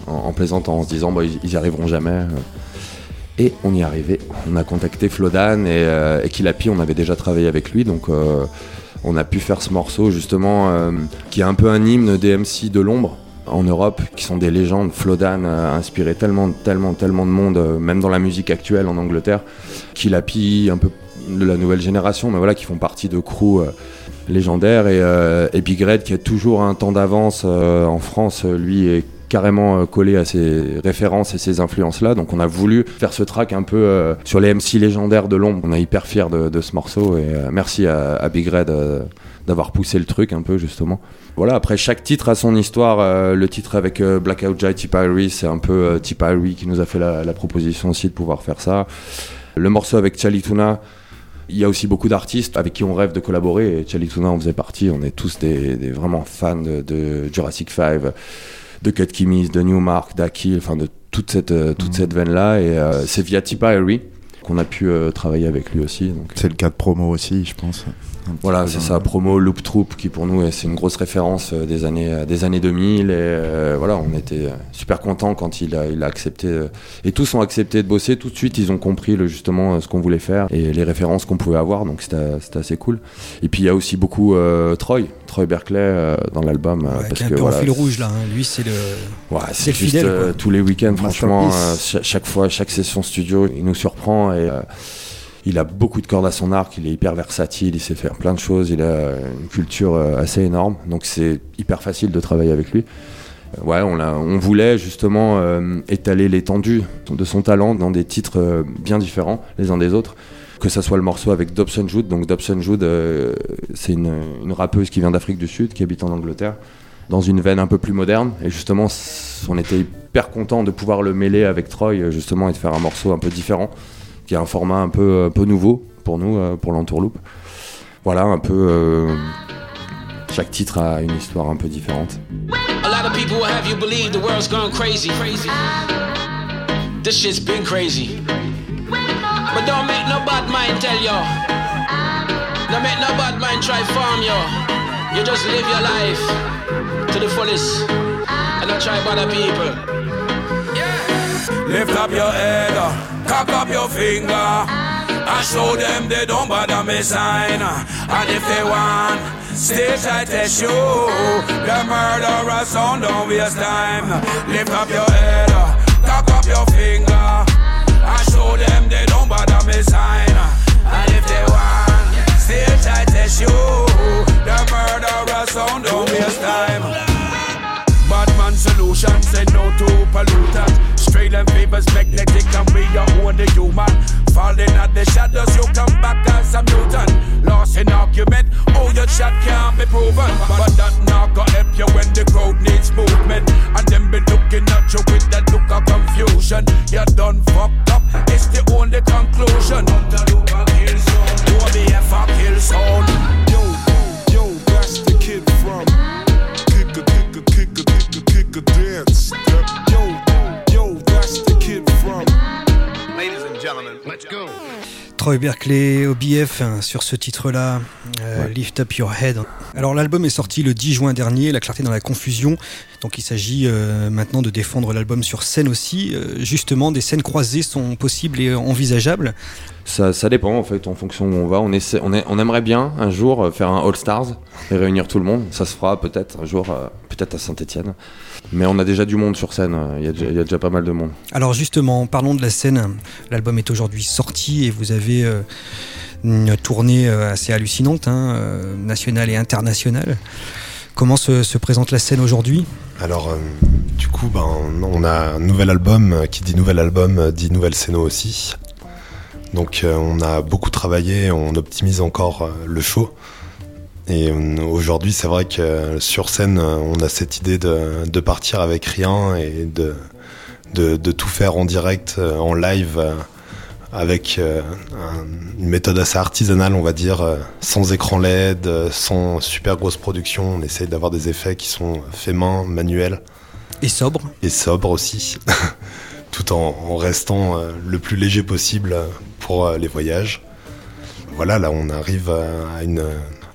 En, en plaisantant, en se disant bah, ils, ils y arriveront jamais. Et on y est arrivé. On a contacté Flodan et, euh, et Kilapi, on avait déjà travaillé avec lui, donc euh, on a pu faire ce morceau justement euh, qui est un peu un hymne des MC de l'ombre en Europe, qui sont des légendes. Flodan a inspiré tellement, tellement, tellement de monde, même dans la musique actuelle en Angleterre. Kilapi, un peu de la nouvelle génération, mais voilà, qui font partie de crews euh, légendaires. Et, euh, Big Red, qui a toujours un temps d'avance en France, lui est carrément euh, collé à ces références et ces influences-là. Donc on a voulu faire ce track un peu euh, sur les MC légendaires de l'ombre. On est hyper fiers de, de ce morceau et euh, merci à, à Big Red d'avoir poussé le truc un peu justement. Voilà, après chaque titre a son histoire. Euh, le titre avec euh, Blackout Jai Tipari, c'est un peu euh, Tipari qui nous a fait la, la proposition aussi de pouvoir faire ça. Le morceau avec Chalituna, il y a aussi beaucoup d'artistes avec qui on rêve de collaborer et Chalituna en faisait partie. On est tous des, des vraiment fans de, de Jurassic 5, de Cut Kimis, de Newmark, d'Aki, enfin de toute cette, euh, toute cette veine-là. Et euh, c'est via Tipa Harry qu'on a pu euh, travailler avec lui aussi. C'est le cas de promo aussi, je pense. Voilà, c'est ça, promo Loop Troop, qui pour nous, est- c'est une grosse référence euh, des années, euh, des années 2000. Et euh, voilà, on était super contents quand il a, il a accepté. euh, et tous ont accepté de bosser. Tout de suite, ils ont compris le, justement ce qu'on voulait faire et les références qu'on pouvait avoir. Donc c'était c'était assez cool. Et puis il y a aussi beaucoup euh, Troy, Troy Berkeley euh, dans l'album. Ouais, parce un que peu voilà, en fil rouge là. hein. Lui, c'est le. Ouais, c'est juste fidèle. euh, tous les week-ends, franchement, euh, chaque fois, chaque session studio, il nous surprend et euh, il a beaucoup de cordes à son arc, il est hyper versatile, il sait faire plein de choses, il a une culture euh, assez énorme, donc c'est hyper facile de travailler avec lui. Euh, Ouais, on, l'a- on voulait justement euh, étaler l'étendue de son talent dans des titres bien différents les uns des autres. Que ça soit le morceau avec Dobson Jude, donc Dobson Jude, c'est une, une rappeuse qui vient d'Afrique du Sud, qui habite en Angleterre dans une veine un peu plus moderne. Et justement, on était hyper content de pouvoir le mêler avec Troy, justement, et de faire un morceau un peu différent, qui a un format un peu, un peu nouveau pour nous, euh, pour l'entourloupe. Voilà, un peu. euh, chaque titre a une histoire un peu différente. A lot of people will have you believe the world's gone crazy. Crazy. This shit's been crazy. But don't make no bad mind tell you. Don't make no bad mind try farm you. You just live your life to the fullest. And don't try bother people. Lift up your head, uh, cock up your finger, and show them they don't bother me sign. And if they want, stage I test you. The murderer sound don't waste time. Lift up your head, uh, cock up your finger, and show them they don't bother me sign. And if they want, stage I test you. The murderer sound don't waste time. Badman solution say no to pollutant. And favors magnetic and we are only human. Falling at the shadows, you come back as a mutant. Lost in argument, all your chat can't be proven. But that not gonna help you when the crowd needs movement. And them be looking at you with that look of confusion. You're done fucked up, it's the only conclusion. OBF a kill sound. Troy Berkeley, OBF hein, sur ce titre-là, euh, Lift Up Your Head. Alors l'album est sorti le 10 juin dernier, La clarté dans la confusion. Donc il s'agit euh, maintenant de défendre l'album sur scène aussi. Euh, justement, des scènes croisées sont possibles et envisageables. Ça, ça dépend en fait, en fonction où on va. On, essaie, on, est- on aimerait bien un jour faire un All Stars et réunir tout le monde. Ça se fera peut-être un jour, peut-être à Saint-Etienne. Mais on a déjà du monde sur scène, il y, a déjà- il y a déjà pas mal de monde. Alors justement, parlons de la scène. L'album est aujourd'hui sorti et vous avez euh, une tournée euh, assez hallucinante, hein, euh, nationale et internationale. Comment se, se présente la scène aujourd'hui? Alors, euh, du coup, ben, on a un nouvel album. Qui dit nouvel album dit nouvelle scène aussi. Donc, euh, on a beaucoup travaillé, on optimise encore euh, le show. Et euh, aujourd'hui, c'est vrai que euh, sur scène, euh, on a cette idée de, de partir avec rien et de, de, de tout faire en direct, en live, avec un- une méthode assez artisanale, on va dire, sans écran LED, sans super grosse production. On essaye d'avoir des effets qui sont faits main, manuels. Et sobre. Et sobre aussi. Tout en, en restant le plus léger possible pour les voyages. Voilà, là on arrive à, une,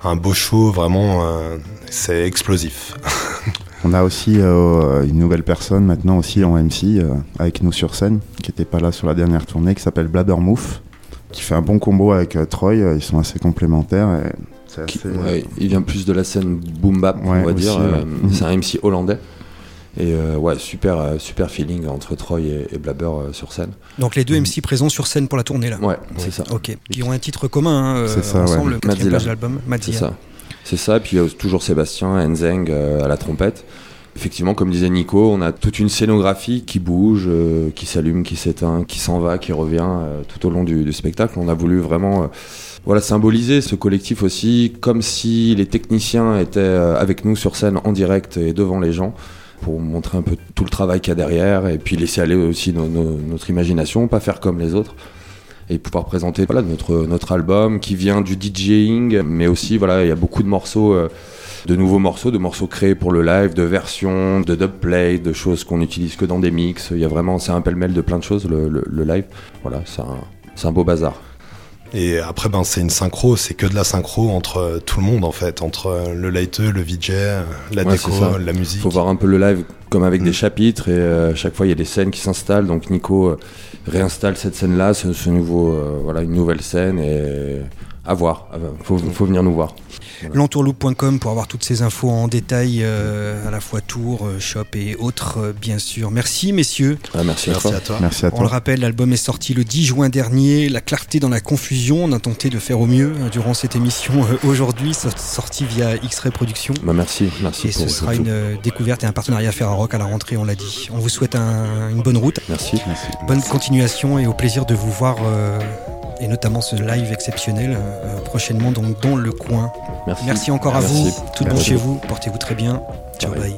un beau show, vraiment, euh, c'est explosif. On a aussi euh, une nouvelle personne maintenant aussi en MC euh, avec nous sur scène, qui n'était pas là sur la dernière tournée, qui s'appelle Blabbermouth, qui fait un bon combo avec euh, Troy. Ils sont assez complémentaires. Et c'est assez, Ouais, il vient plus de la scène boom bap, Ouais, on va aussi, dire. ouais. Mhm. C'est un MC hollandais. Et euh, ouais, super, euh, super feeling entre Troy et, et Blabber euh, sur scène. Donc les deux MC présents sur scène pour la tournée là Ouais, c'est ça. Ok. Qui ont un titre commun hein, euh, C'est ça, ensemble, ouais. le quatrième Madzilla. page de l'album. C'est ça. C'est ça. Puis toujours Sébastien Enzeng euh, à la trompette. Effectivement, comme disait Nico, on a toute une scénographie qui bouge, euh, qui s'allume, qui s'éteint, qui s'en va, qui revient euh, tout au long du, du spectacle. On a voulu vraiment euh, voilà, symboliser ce collectif aussi, comme si les techniciens étaient euh, avec nous sur scène en direct et devant les gens pour montrer un peu tout le travail qu'il y a derrière et puis laisser aller aussi no- no- notre imagination, pas faire comme les autres et pouvoir présenter voilà, notre, notre album qui vient du DJing, mais aussi voilà, il y a beaucoup de morceaux, euh, de nouveaux morceaux, de morceaux créés pour le live, de versions, de dubplay, de choses qu'on n'utilise que dans des mix. Il y a vraiment, c'est un pêle-mêle de plein de choses le, live. Voilà, c'est un, c'est un beau bazar. Et après, ben, c'est une synchro, c'est que de la synchro entre euh, tout le monde en fait, entre euh, le lighteux, le VJ, euh, la Ouais, déco, la musique. faut voir un peu le live comme avec des chapitres et euh, à chaque fois il y a des scènes qui s'installent. Donc Nico réinstalle cette scène-là, ce, ce nouveau, euh, voilà, une nouvelle scène et à voir. Voir. Faut, faut venir nous voir. L'entourloupe.com pour avoir toutes ces infos en détail, euh, à la fois tour, euh, shop et autres, euh, bien sûr. Merci, messieurs. Ah, merci, Merci à toi. à toi. Merci à On toi. le rappelle, l'album est sorti le 10 juin dernier. La clarté dans la confusion. On a tenté de faire au mieux euh, durant cette émission euh, aujourd'hui, so- sortie via X-Ray Productions. Bah, merci, merci Et pour ce sera tout. une euh, découverte et un partenariat Ferrarock à la rentrée, on l'a dit. On vous souhaite un- une bonne route. Merci. Bonne continuation et au plaisir de vous voir, euh, et notamment ce live exceptionnel euh, prochainement donc dans le coin. Merci. encore à Merci. vous. Tout bon Merci. chez vous. Portez-vous très bien. Ciao, bye.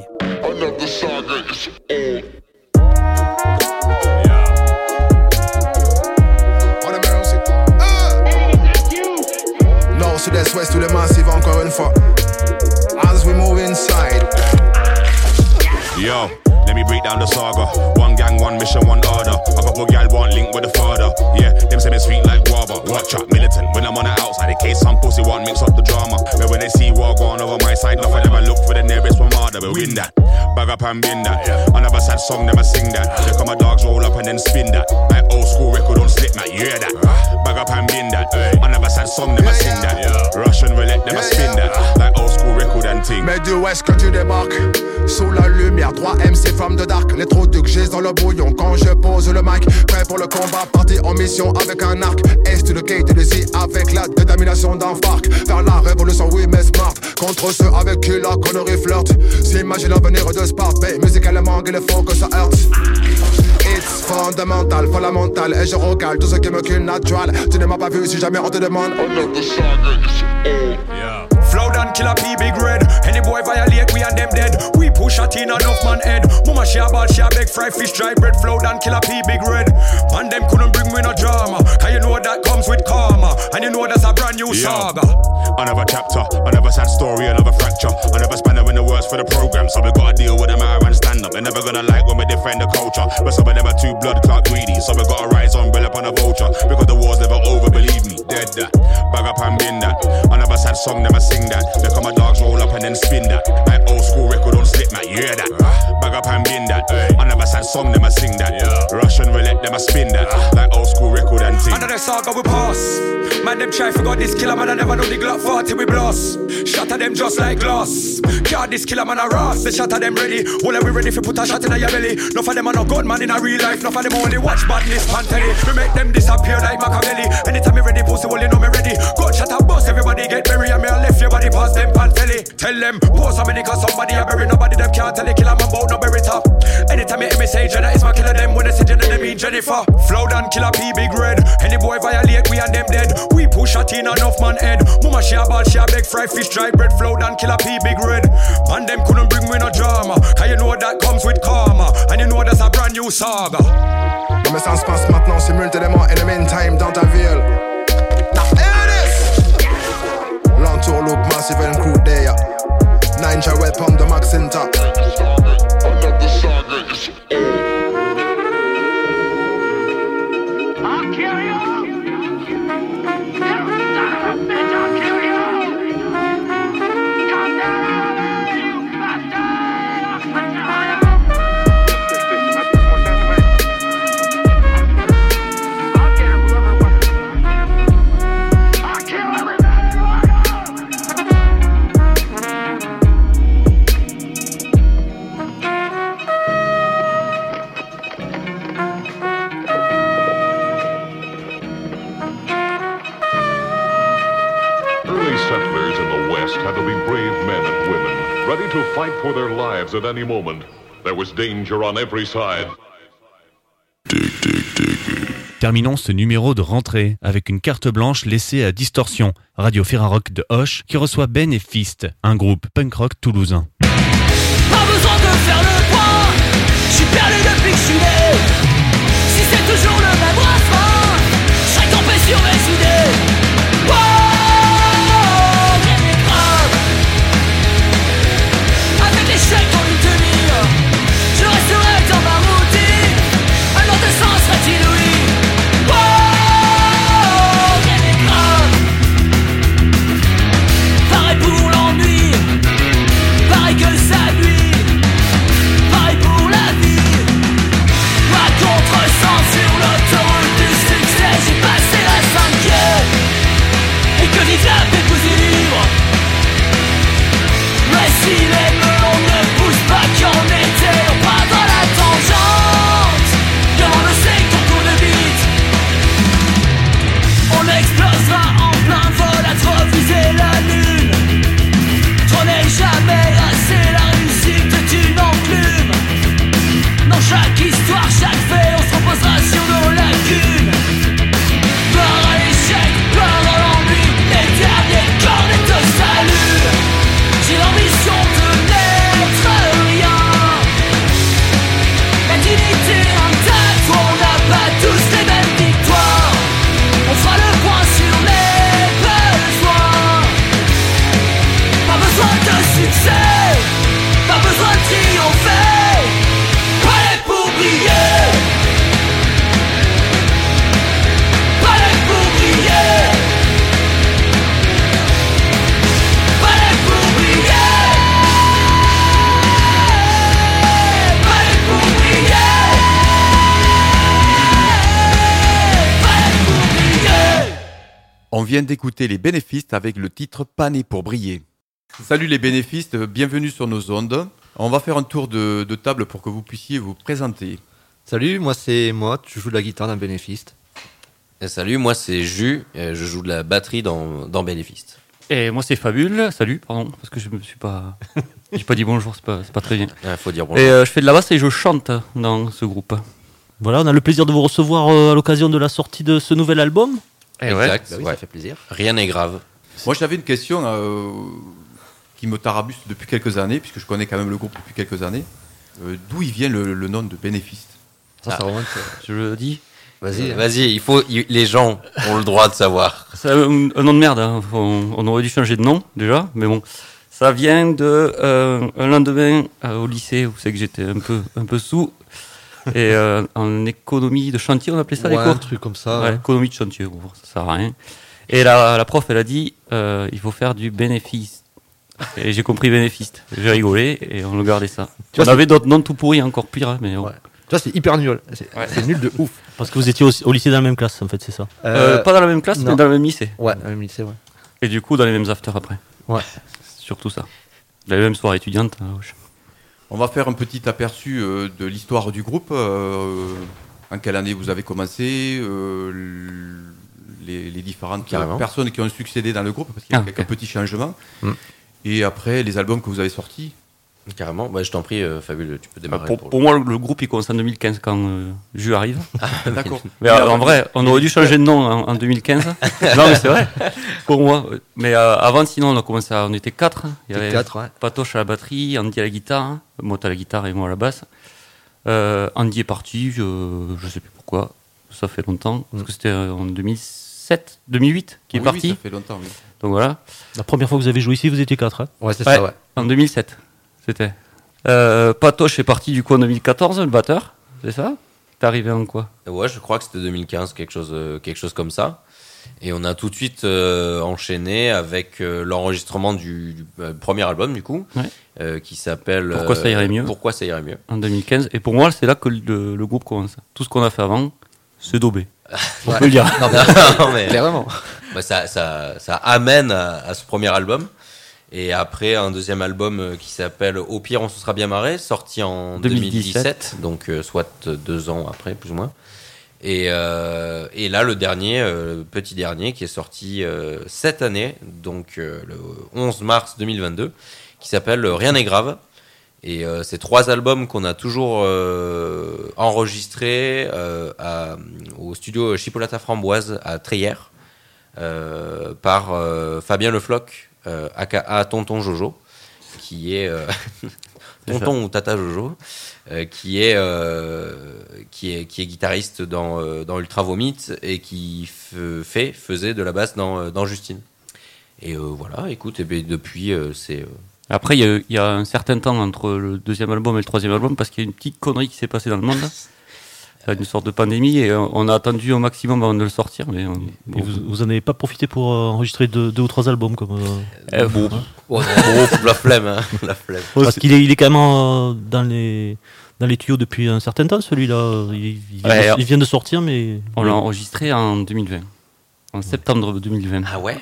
Music. Nord, sud-est, ouest, tout le massif, encore une fois. As we move inside. Yo, let me break down the saga. One order. A couple gal want link with the father. Yeah, them say me sweet like guava. Watch out, militant. When I'm on the outside, in case some pussy want mix up the drama. But when they see war going over my side, enough I never look for the nearest one harder. We win that. Bag up and bin that. Another sad song, never sing that. Here come my dogs roll up and then spin that. Like old school record don't slip, man. You hear that? Bag up and bin that. Another sad song, never sing that. Russian roulette, never spin that. Like old school record and ting. Mais du ouest que tu débarques Sous la lumière, 3 MC femmes de dark Les trous de que j'ai dans le bouillon Quand je pose le mic Prêt pour le combat, parti en mission avec un arc Est the gate the sea Avec la détermination d'un farc? Faire la révolution, oui mais smart Contre ceux avec qui la connerie flirte S'imagine l'avenir de Sparte Mais musicalement il faut que ça heurte. It's fondamental, fondamental. Et je recale tout ce qui me cule natural Tu ne m'as pas vu si jamais on te demande. Flow down, killer P, big red. Any boy violate, we and them dead. We push a teen enough man head. Mama she a ball, she a beg fry fish, dry bread. Flow down, killer P, big red. Man, them couldn't bring me no drama. Cause you know that comes with karma. And you know that's a brand new Yeah. saga. Another chapter, another sad story, another fracture. Another spanner in the words for the program. So we gotta deal with them out and stand up. They're never gonna like when we defend the culture. But some of them are too blood clot greedy. So we gotta rise on, build up on a vulture. Because the war's never over, believe me. Dead that. Bag up and bin that. Another sad song, I sing that. There come my dogs roll up and then spin that. My old school record on slip, you hear that? Bag up and bin that. Sad song, them I sing that. Yeah. Russian roulette, them I spin that. Ah. Like old school record and ting. Another saga we pass. Man, them try forgot this killer, man. I never know the Glock 40 we blast. Shatter them just like glass. God, this killer, man, I ras. They shatter them ready. All we ready for put a shot in your belly. No for them, are no good man in a real life. No for them only watch badness, pan telly. We make them disappear like Machiavelli. Anytime me ready, pussy, well, you know me ready. Gun shot and bust, everybody get buried. And me I left your body past them pantelly. Tell them, post how many cause somebody I bury. Nobody them can't tell the killer man about no bury top. Anytime you hear me say Jenna, it's my killer them. When they say Jenna, they mean Jennifer. Flow down, killer P, big red. Any boy violate, we and them dead. We push a teen enough man head. Mama she a ball, she a beg fry fish, dry bread, flow down, killer P, big red. Man them couldn't bring me no drama. Cause you know that comes with karma. And you know that's a brand new saga. Mais ça se passe maintenant simultanément in the meantime dans ta ville. L'entourloupe massive and crew there. Ninja weapon the max intact. isso. Fight for their lives at any moment. There was danger on every side. Terminons ce numéro de rentrée avec une carte blanche laissée à Distorsion, Radio Ferrarock de Hoche, qui reçoit Ben et Fist, un groupe punk rock toulousain. Pas besoin de faire le point, je suis perdu depuis vient d'écouter les bénéfices avec le titre Pané pour briller. Salut les bénéfices, bienvenue sur nos ondes. On va faire un tour de, de table pour que vous puissiez vous présenter. Salut, moi c'est moi, je joue de la guitare dans Bénéfiste. Et salut, moi c'est Jus, je joue de la batterie dans, dans Bénéfiste. Et moi c'est Fabule, salut, pardon, parce que je me suis pas. J'ai pas dit bonjour, c'est pas, c'est pas très bien. Il faut dire bonjour. Et euh, je fais de la basse et je chante dans ce groupe. Voilà, on a le plaisir de vous recevoir euh, à l'occasion de la sortie de ce nouvel album. Eh Exact, bah oui, ça fait plaisir. Rien n'est grave. Moi j'avais une question euh, qui me tarabuste depuis quelques années, puisque je connais quand même le groupe depuis quelques années. Euh, D'où il vient le, le nom de bénéfice? Ça, ça remonte, euh, je le dis. Vas-y, vas-y, il faut, il- les gens ont le droit de savoir. C'est un, un nom de merde, hein. on, on aurait dû changer de nom déjà, mais bon. Ça vient de euh, un lendemain euh, au lycée où c'est que j'étais un peu, un peu sous. Et euh, en économie de chantier, on appelait ça Ouais, les cours un truc comme ça, Ouais, ouais. économie de chantier, bon, ça sert à rien. Et la, la prof, elle a dit, euh, il faut faire du bénéfice. Et j'ai compris bénéfice. J'ai rigolé et on le gardait ça. Tu vois, on avait d'autres noms tout pourris encore pire, hein, mais bon. Tu vois, c'est hyper nul. C'est nul de ouf. Parce que vous étiez au, au lycée dans la même classe, en fait, c'est ça Euh, pas dans la même classe, non. mais dans le même lycée. Ouais, dans le même lycée, ouais. Et du coup, dans les mêmes afters après. Ouais. Surtout ça. La même soirée étudiante. hein, wesh. On va faire un petit aperçu euh, de l'histoire du groupe. euh, en quelle année vous avez commencé euh, les, les différentes Carrément. personnes qui ont succédé dans le groupe, parce qu'il y a Ah, quelques petits changements. Mm. Et après, les albums que vous avez sortis. Carrément. Bah, je t'en prie, euh, Fabule, tu peux démarrer. pour, pour moi, le, le groupe, il commence en 2015 quand euh, Jus arrive. D'accord. Mais euh, en vrai, on aurait dû changer de nom en, en 2015. non, mais c'est vrai. Pour moi. Mais euh, avant, sinon, on a commencé à, on était quatre. Il y C'était avait quatre, ouais. Patoche à la batterie, Andy à la guitare, moi à la guitare et moi à la basse. Euh, Andy est parti, je, je sais plus pourquoi. Ça fait longtemps. Parce que c'était euh, en 2007, 2008 qu'il est Oui, parti. oui, ça fait longtemps, oui. Donc voilà. La première fois que vous avez joué ici, vous étiez 4. Hein Ouais, c'est ça, ouais. En 2007, c'était. Euh, Patoche est parti du coup en 2014, le batteur, c'est ça? T'es arrivé en quoi? Ouais, je crois que c'était 2015, quelque chose, euh, quelque chose comme ça. Et on a tout de suite euh, enchaîné avec euh, l'enregistrement du, du, euh, premier album, du coup, Ouais. euh, qui s'appelle Pourquoi ça irait mieux? Pourquoi ça irait mieux? En 2015. Et pour moi, c'est là que le, le groupe commence. Tout ce qu'on a fait avant, c'est daubé. On Ouais. peut le dire. Non, mais- non, mais- Clairement. Bah, ça, ça, ça amène à, à ce premier album. Et après, un deuxième album euh, qui s'appelle Au pire, on se sera bien marré, sorti en 2017. 2017, donc euh, soit deux ans après, plus ou moins. Et, euh, et là, le dernier, euh, petit dernier, qui est sorti euh, cette année, donc euh, le 11 mars 2022, qui s'appelle Rien n'est grave. Et euh, c'est trois albums qu'on a toujours euh, enregistrés euh, à- au studio Chipolata Framboise à euh, par euh, Fabien Le Floch, euh, aka Tonton Jojo, qui est euh, Tonton ou Tata Jojo, euh, qui est euh, qui est qui est guitariste dans euh, dans Ultra Vomit et qui fait faisait de la basse dans euh, dans Justine. Et euh, voilà, écoute, et ben, depuis euh, c'est euh, Après, il y, y a un certain temps entre le deuxième album et le troisième album parce qu'il y a une petite connerie qui s'est passée dans le monde. une sorte de pandémie et euh, on a attendu au maximum avant de le sortir. Mais on- Et vous, vous en avez pas profité pour euh, enregistrer deux, deux ou trois albums comme. euh, Eh, bon. hein la flemme, hein, la flemme. Parce qu'il est, il est quand même euh, dans les dans les tuyaux depuis un certain temps celui-là. Il, il vient, Ouais, de, il vient de sortir mais. on l'a enregistré en 2020. En septembre 2020. Ah ouais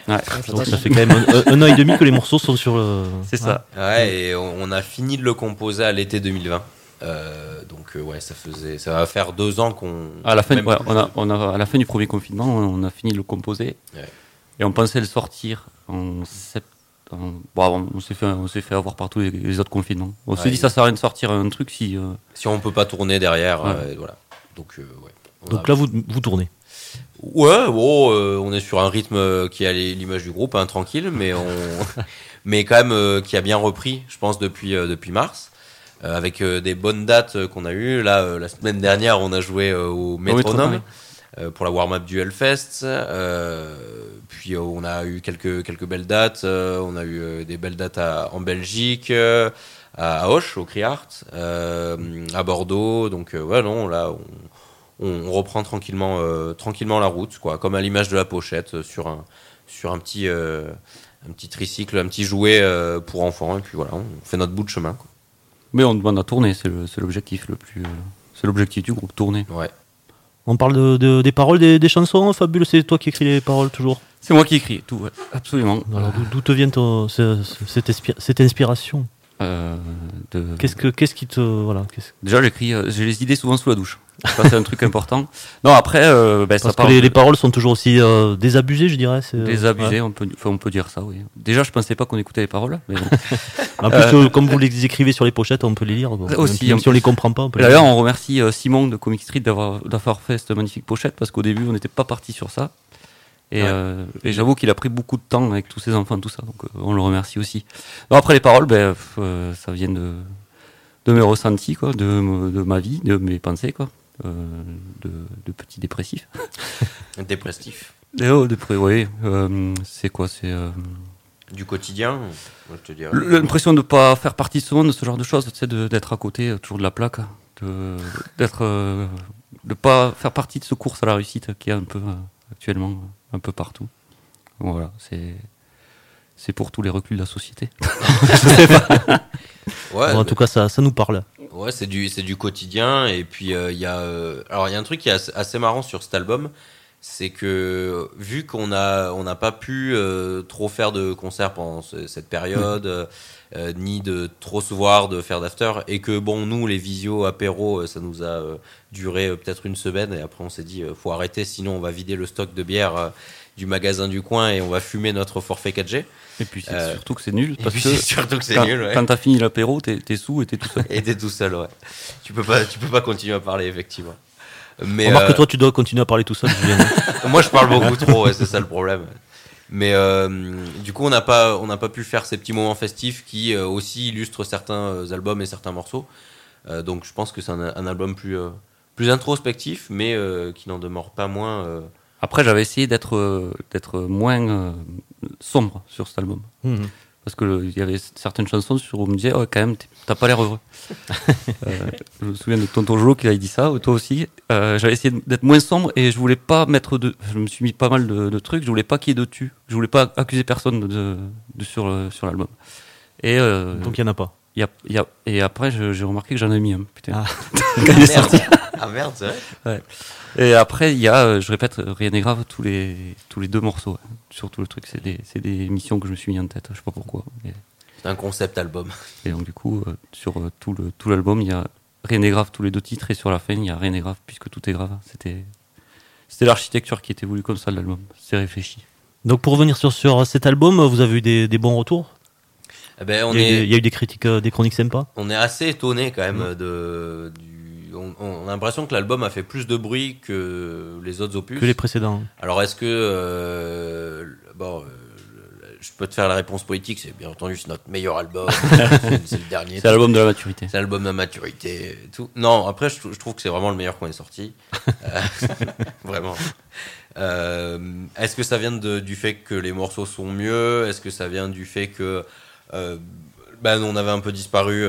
Donc ça fait quand même un, un an et demi que les morceaux sont sur le. C'est ça. Ouais, et on a fini de le composer à l'été 2020. Euh, donc euh, ouais, ça faisait, ça va faire deux ans qu'on. À la fin, ouais, on a, on a, à la fin du premier confinement, on a fini de le composer. Ouais. Et on pensait le sortir en septembre. Bon, on s'est fait, on s'est fait avoir par tous les, les autres confinements. On s'est dit, ça sert à rien de sortir un truc si. euh, Si on peut pas tourner derrière, Ouais. euh, voilà. Donc euh, Donc a- là vous, vous tournez. Ouais, oh, euh, on est sur un rythme qui a l'image du groupe, hein, tranquille, mais on, mais quand même euh, qui a bien repris, je pense depuis euh, depuis mars, avec euh, des bonnes dates euh, qu'on a eues. Là, euh, la semaine dernière, on a joué euh, au Métronome Métronome, euh, pour la warm-up du Hellfest. Euh, puis euh, on a eu quelques quelques belles dates. euh, on a eu euh, des belles dates à- en Belgique. euh, à Auch, au Criart, euh, à Bordeaux, donc euh, ouais non là on, reprend tranquillement, euh, tranquillement la route, quoi, comme à l'image de la pochette euh, sur un, sur un petit, euh, un petit tricycle, un petit jouet euh, pour enfants, et puis voilà, on fait notre bout de chemin. Quoi. Mais on demande à tourner, c'est l'objectif le plus. euh, C'est l'objectif du groupe, tourner. Ouais. On parle de, de- des paroles des, des chansons, Fabule, c'est toi qui écris les paroles toujours? C'est moi qui écris tout, ouais, absolument. Alors d'où- te vient ton- ce- ce- cette, cette inspiration? Euh, de- Qu'est-ce que qu'est-ce qui te voilà Déjà, j'écris, euh, j'ai les idées souvent sous la douche. C'est un truc important. Non, après, euh, ben, ça Parce que parle les, paroles sont toujours aussi euh, désabusées, je dirais. c'est, Désabusé, ouais. on, peut, enfin, on peut dire ça, oui. Déjà, je pensais pas qu'on écoutait les paroles. Mais. En plus, Euh, euh, comme vous les écrivez sur les pochettes, on peut les lire. bon. aussi, Même si on plus. les comprend pas, on peut les D'ailleurs, on remercie Simon de Comic Street d'avoir fait cette magnifique pochette parce qu'au début, on n'était pas parti sur ça. Et, Ouais. et j'avoue qu'il a pris beaucoup de temps avec tous ses enfants, tout ça. Donc, on le remercie aussi. Non, après, les paroles, ben, ça vient de, de mes ressentis, quoi, de, de ma vie, de mes pensées, quoi. Euh, de, de petits dépressifs. Dépressif. Et oh, oui. euh, c'est quoi C'est. euh, Du quotidien. L'impression de ne pas faire partie de ce monde, de ce genre de choses, de- d'être à côté, toujours de la plaque, de d'être, euh, de pas faire partie de ce course à la réussite qui est un peu euh, actuellement un peu partout. Voilà, c'est c'est pour tous les reculs de la société. Ouais, Bon, en bah- tout cas, ça, ça nous parle. Ouais, c'est du, c'est du quotidien. Et puis, euh, il y a. euh, alors, il y a un truc qui est assez, assez marrant sur cet album. C'est que, vu qu'on a, on n'a pas pu euh, trop faire de concerts pendant ce- cette période, euh, ni de trop se voir, de faire d'after, et que, bon, nous, les visio apéro, ça nous a euh, duré peut-être une semaine, et après, on s'est dit, faut arrêter, sinon, on va vider le stock de bière du magasin du coin et on va fumer notre forfait 4G. Et puis c'est Euh, surtout que c'est nul. et Parce puis que c'est surtout que c'est quand, nul. ouais. Quand t'as fini l'apéro, t'es t'es sous et t'es tout seul. Et t'es tout seul, ouais. Tu peux pas, tu peux pas continuer à parler, effectivement. Mais Remarque euh, que toi, tu dois continuer à parler tout seul, Julien. moi, je parle beaucoup trop, ouais, c'est ça le problème. Mais euh, du coup, on n'a pas, on n'a pas pu faire ces petits moments festifs qui euh, aussi illustrent certains euh, albums et certains morceaux. Euh, donc, je pense que c'est un, un album plus, euh, plus introspectif, mais euh, qui n'en demeure pas moins. Euh, Après, j'avais essayé d'être euh, d'être moins euh, sombre sur cet album. Mhm. Parce qu'il y avait certaines chansons sur où on me disait, oh, quand même, t'as pas l'air heureux. Euh, je me souviens de Tonton Jolo qui avait dit ça, toi aussi. Euh, j'avais essayé d'être moins sombre et je voulais pas mettre de. Je me suis mis pas mal de, de trucs, je voulais pas qu'il y ait de tu. Je voulais pas accuser personne de, de- de- sur, sur l'album. Et euh, Donc, il y en a pas. il y a- il y a- et après, j'ai remarqué que j'en ai mis un. Putain. Ah. Quand il est sorti. Ah, merde, c'est vrai Ouais. Et après, il y a, euh, je répète, rien n'est grave, tous les, tous les deux morceaux. Surtout le truc, c'est des, c'est des missions que je me suis mis en tête, je sais pas pourquoi. Et, C'est un concept album. et donc, du coup, euh, sur euh, tout le- tout l'album, il y a rien n'est grave, tous les deux titres, et sur la fin, il y a rien n'est grave, puisque tout est grave. C'était c'était l'architecture qui était voulue comme ça de l'album. C'est réfléchi. Donc, pour revenir sur, sur cet album, vous avez eu des, des bons retours? Eh ben, on il, y a eu est- des, il y a eu des critiques, euh, des chroniques sympas? On est assez étonné quand même de. Du, on, on a l'impression que l'album a fait plus de bruit que les autres opus. que les précédents. Alors est-ce que euh, bon, euh, je peux te faire la réponse politique, c'est bien entendu c'est notre meilleur album, c'est le dernier. C'est l'album de la maturité. C'est l'album de la maturité. Tout. Non, après je, trou- je trouve que c'est vraiment le meilleur qu'on ait sorti, Euh, vraiment. Euh, Est-ce que ça vient de- du fait que les morceaux sont mieux? Est-ce que ça vient du fait que euh, ben, on avait un peu disparu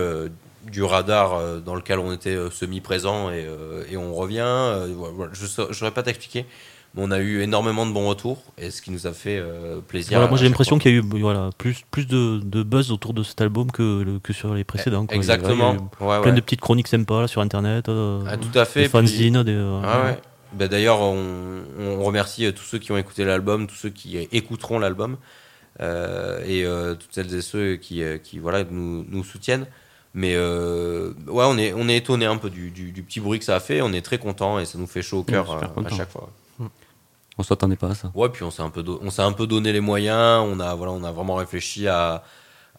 du radar euh, dans lequel on était euh, semi-présent et, euh, et on revient. Je ne saurais pas t'expliquer, mais on a eu énormément de bons retours et ce qui nous a fait euh, plaisir. Voilà, moi j'ai l'impression qu'il y a eu voilà, plus, plus de, de buzz autour de cet album que, le- que sur les précédents. quoi. Exactement. il y a eu Ouais, plein ouais. de petites chroniques sympas là, sur internet. euh, Ah, tout à fait. Des fanzines. Euh, Ah ouais. Bah, D'ailleurs, on, on remercie tous ceux qui ont écouté l'album, tous ceux qui écouteront l'album, et toutes celles et ceux qui, qui voilà, nous, nous soutiennent. Mais euh, ouais, on est, on est étonné un peu du, du, du petit bruit que ça a fait. On est très content et ça nous fait chaud au cœur Ouais, euh, à chaque fois. On s'attendait pas à ça. Ouais, puis on s'est un peu, on s'est un peu donné les moyens. On a, voilà, on a vraiment réfléchi à.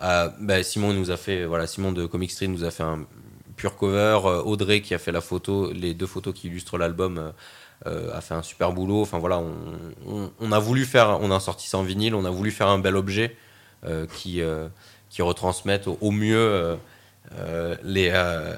à bah, Simon nous a fait, voilà, Simon de Comic Street nous a fait un pur cover. Euh, Audrey qui a fait la photo, les deux photos qui illustrent l'album, euh, a fait un super boulot. Enfin voilà, on, on, on a voulu faire, on a sorti ça en vinyle. On a voulu faire un bel objet euh, qui, qui retransmette au, au mieux euh, les. euh,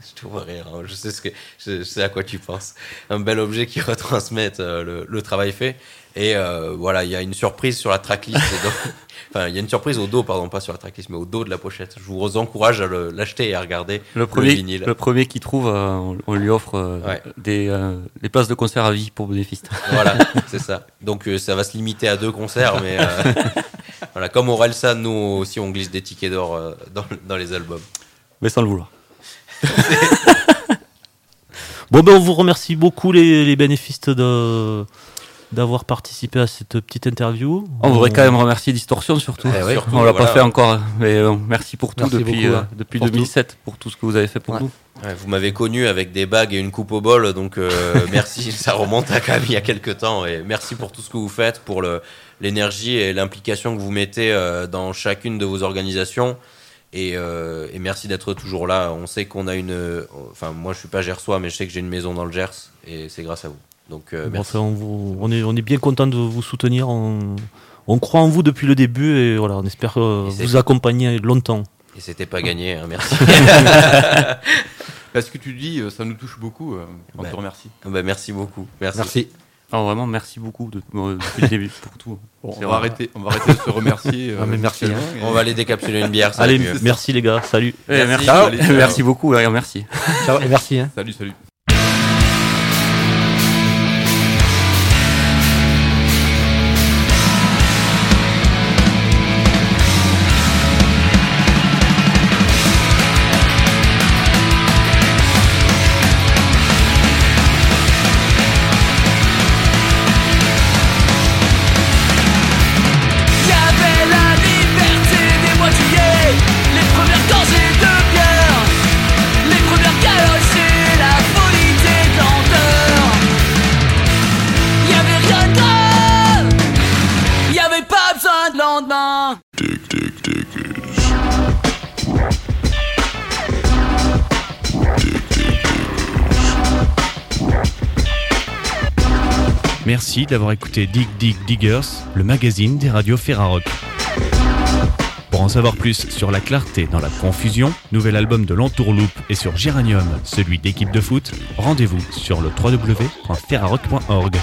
je te vois rire, hein, je sais ce que, je, je sais à quoi tu penses. Un bel objet qui retransmette euh, le, le travail fait. Et euh, voilà, il y a une surprise sur la tracklist. enfin, il y a une surprise au dos, pardon, pas sur la tracklist, mais au dos de la pochette. Je vous encourage à le- l'acheter et à regarder Le premier, vinyle. le premier qui trouve, on, on lui offre Ouais. des, des places de concert à vie pour bénéfice. Voilà, c'est ça. Donc ça va se limiter à deux concerts, mais voilà, comme Orelsan, nous aussi on glisse des tickets d'or euh, dans, dans les albums. Mais sans le vouloir. Bon, ben on vous remercie beaucoup les, les bénéfices de d'avoir participé à cette petite interview. On voudrait quand même remercier Distorsion surtout. Eh ouais, surtout, on l'a pas fait encore, mais euh, merci pour tout Merci depuis, beaucoup, euh, ouais. depuis Pour tout. 2007, pour tout ce que vous avez fait pour Ouais. nous. Ouais, vous m'avez connu avec des bagues et une coupe au bol, donc euh, merci. Ça remonte à quand même il y a quelques temps. Et merci pour tout ce que vous faites, pour l'énergie et l'implication que vous mettez euh, dans chacune de vos organisations. Et, euh, et merci d'être toujours là. On sait qu'on a une. euh, Enfin, moi je suis pas gersois, mais je sais que j'ai une maison dans le Gers, et c'est grâce à vous. Donc euh, merci. enfin, on, vous- on est, on est bien content de vous soutenir. On, on croit en vous depuis le début et voilà, on espère euh, vous accompagner longtemps. Et c'était pas gagné, hein, merci. Bah, ce que tu dis, euh, ça nous touche beaucoup. euh, on Ouais. te remercie. Bah, merci beaucoup. Merci. Merci. Alors vraiment, merci beaucoup de, euh, depuis le début pour tout. Bon, C'est on, va arrêter, on va arrêter de se remercier. Ah, mais merci, mutuellement, On va aller décapsuler une bière. Ça Allez, merci les gars, salut. Eh, Merci. merci, Allez, ciao. merci beaucoup, et merci. Ciao et merci. Hein. Salut, salut. Merci d'avoir écouté Dig Dig Diggers, le magazine des radios Ferrarock. Pour en savoir plus sur la clarté dans la confusion, nouvel album de l'entourloupe et sur Géranium, celui d'équipe de foot, rendez-vous sur le www.ferrarock.org.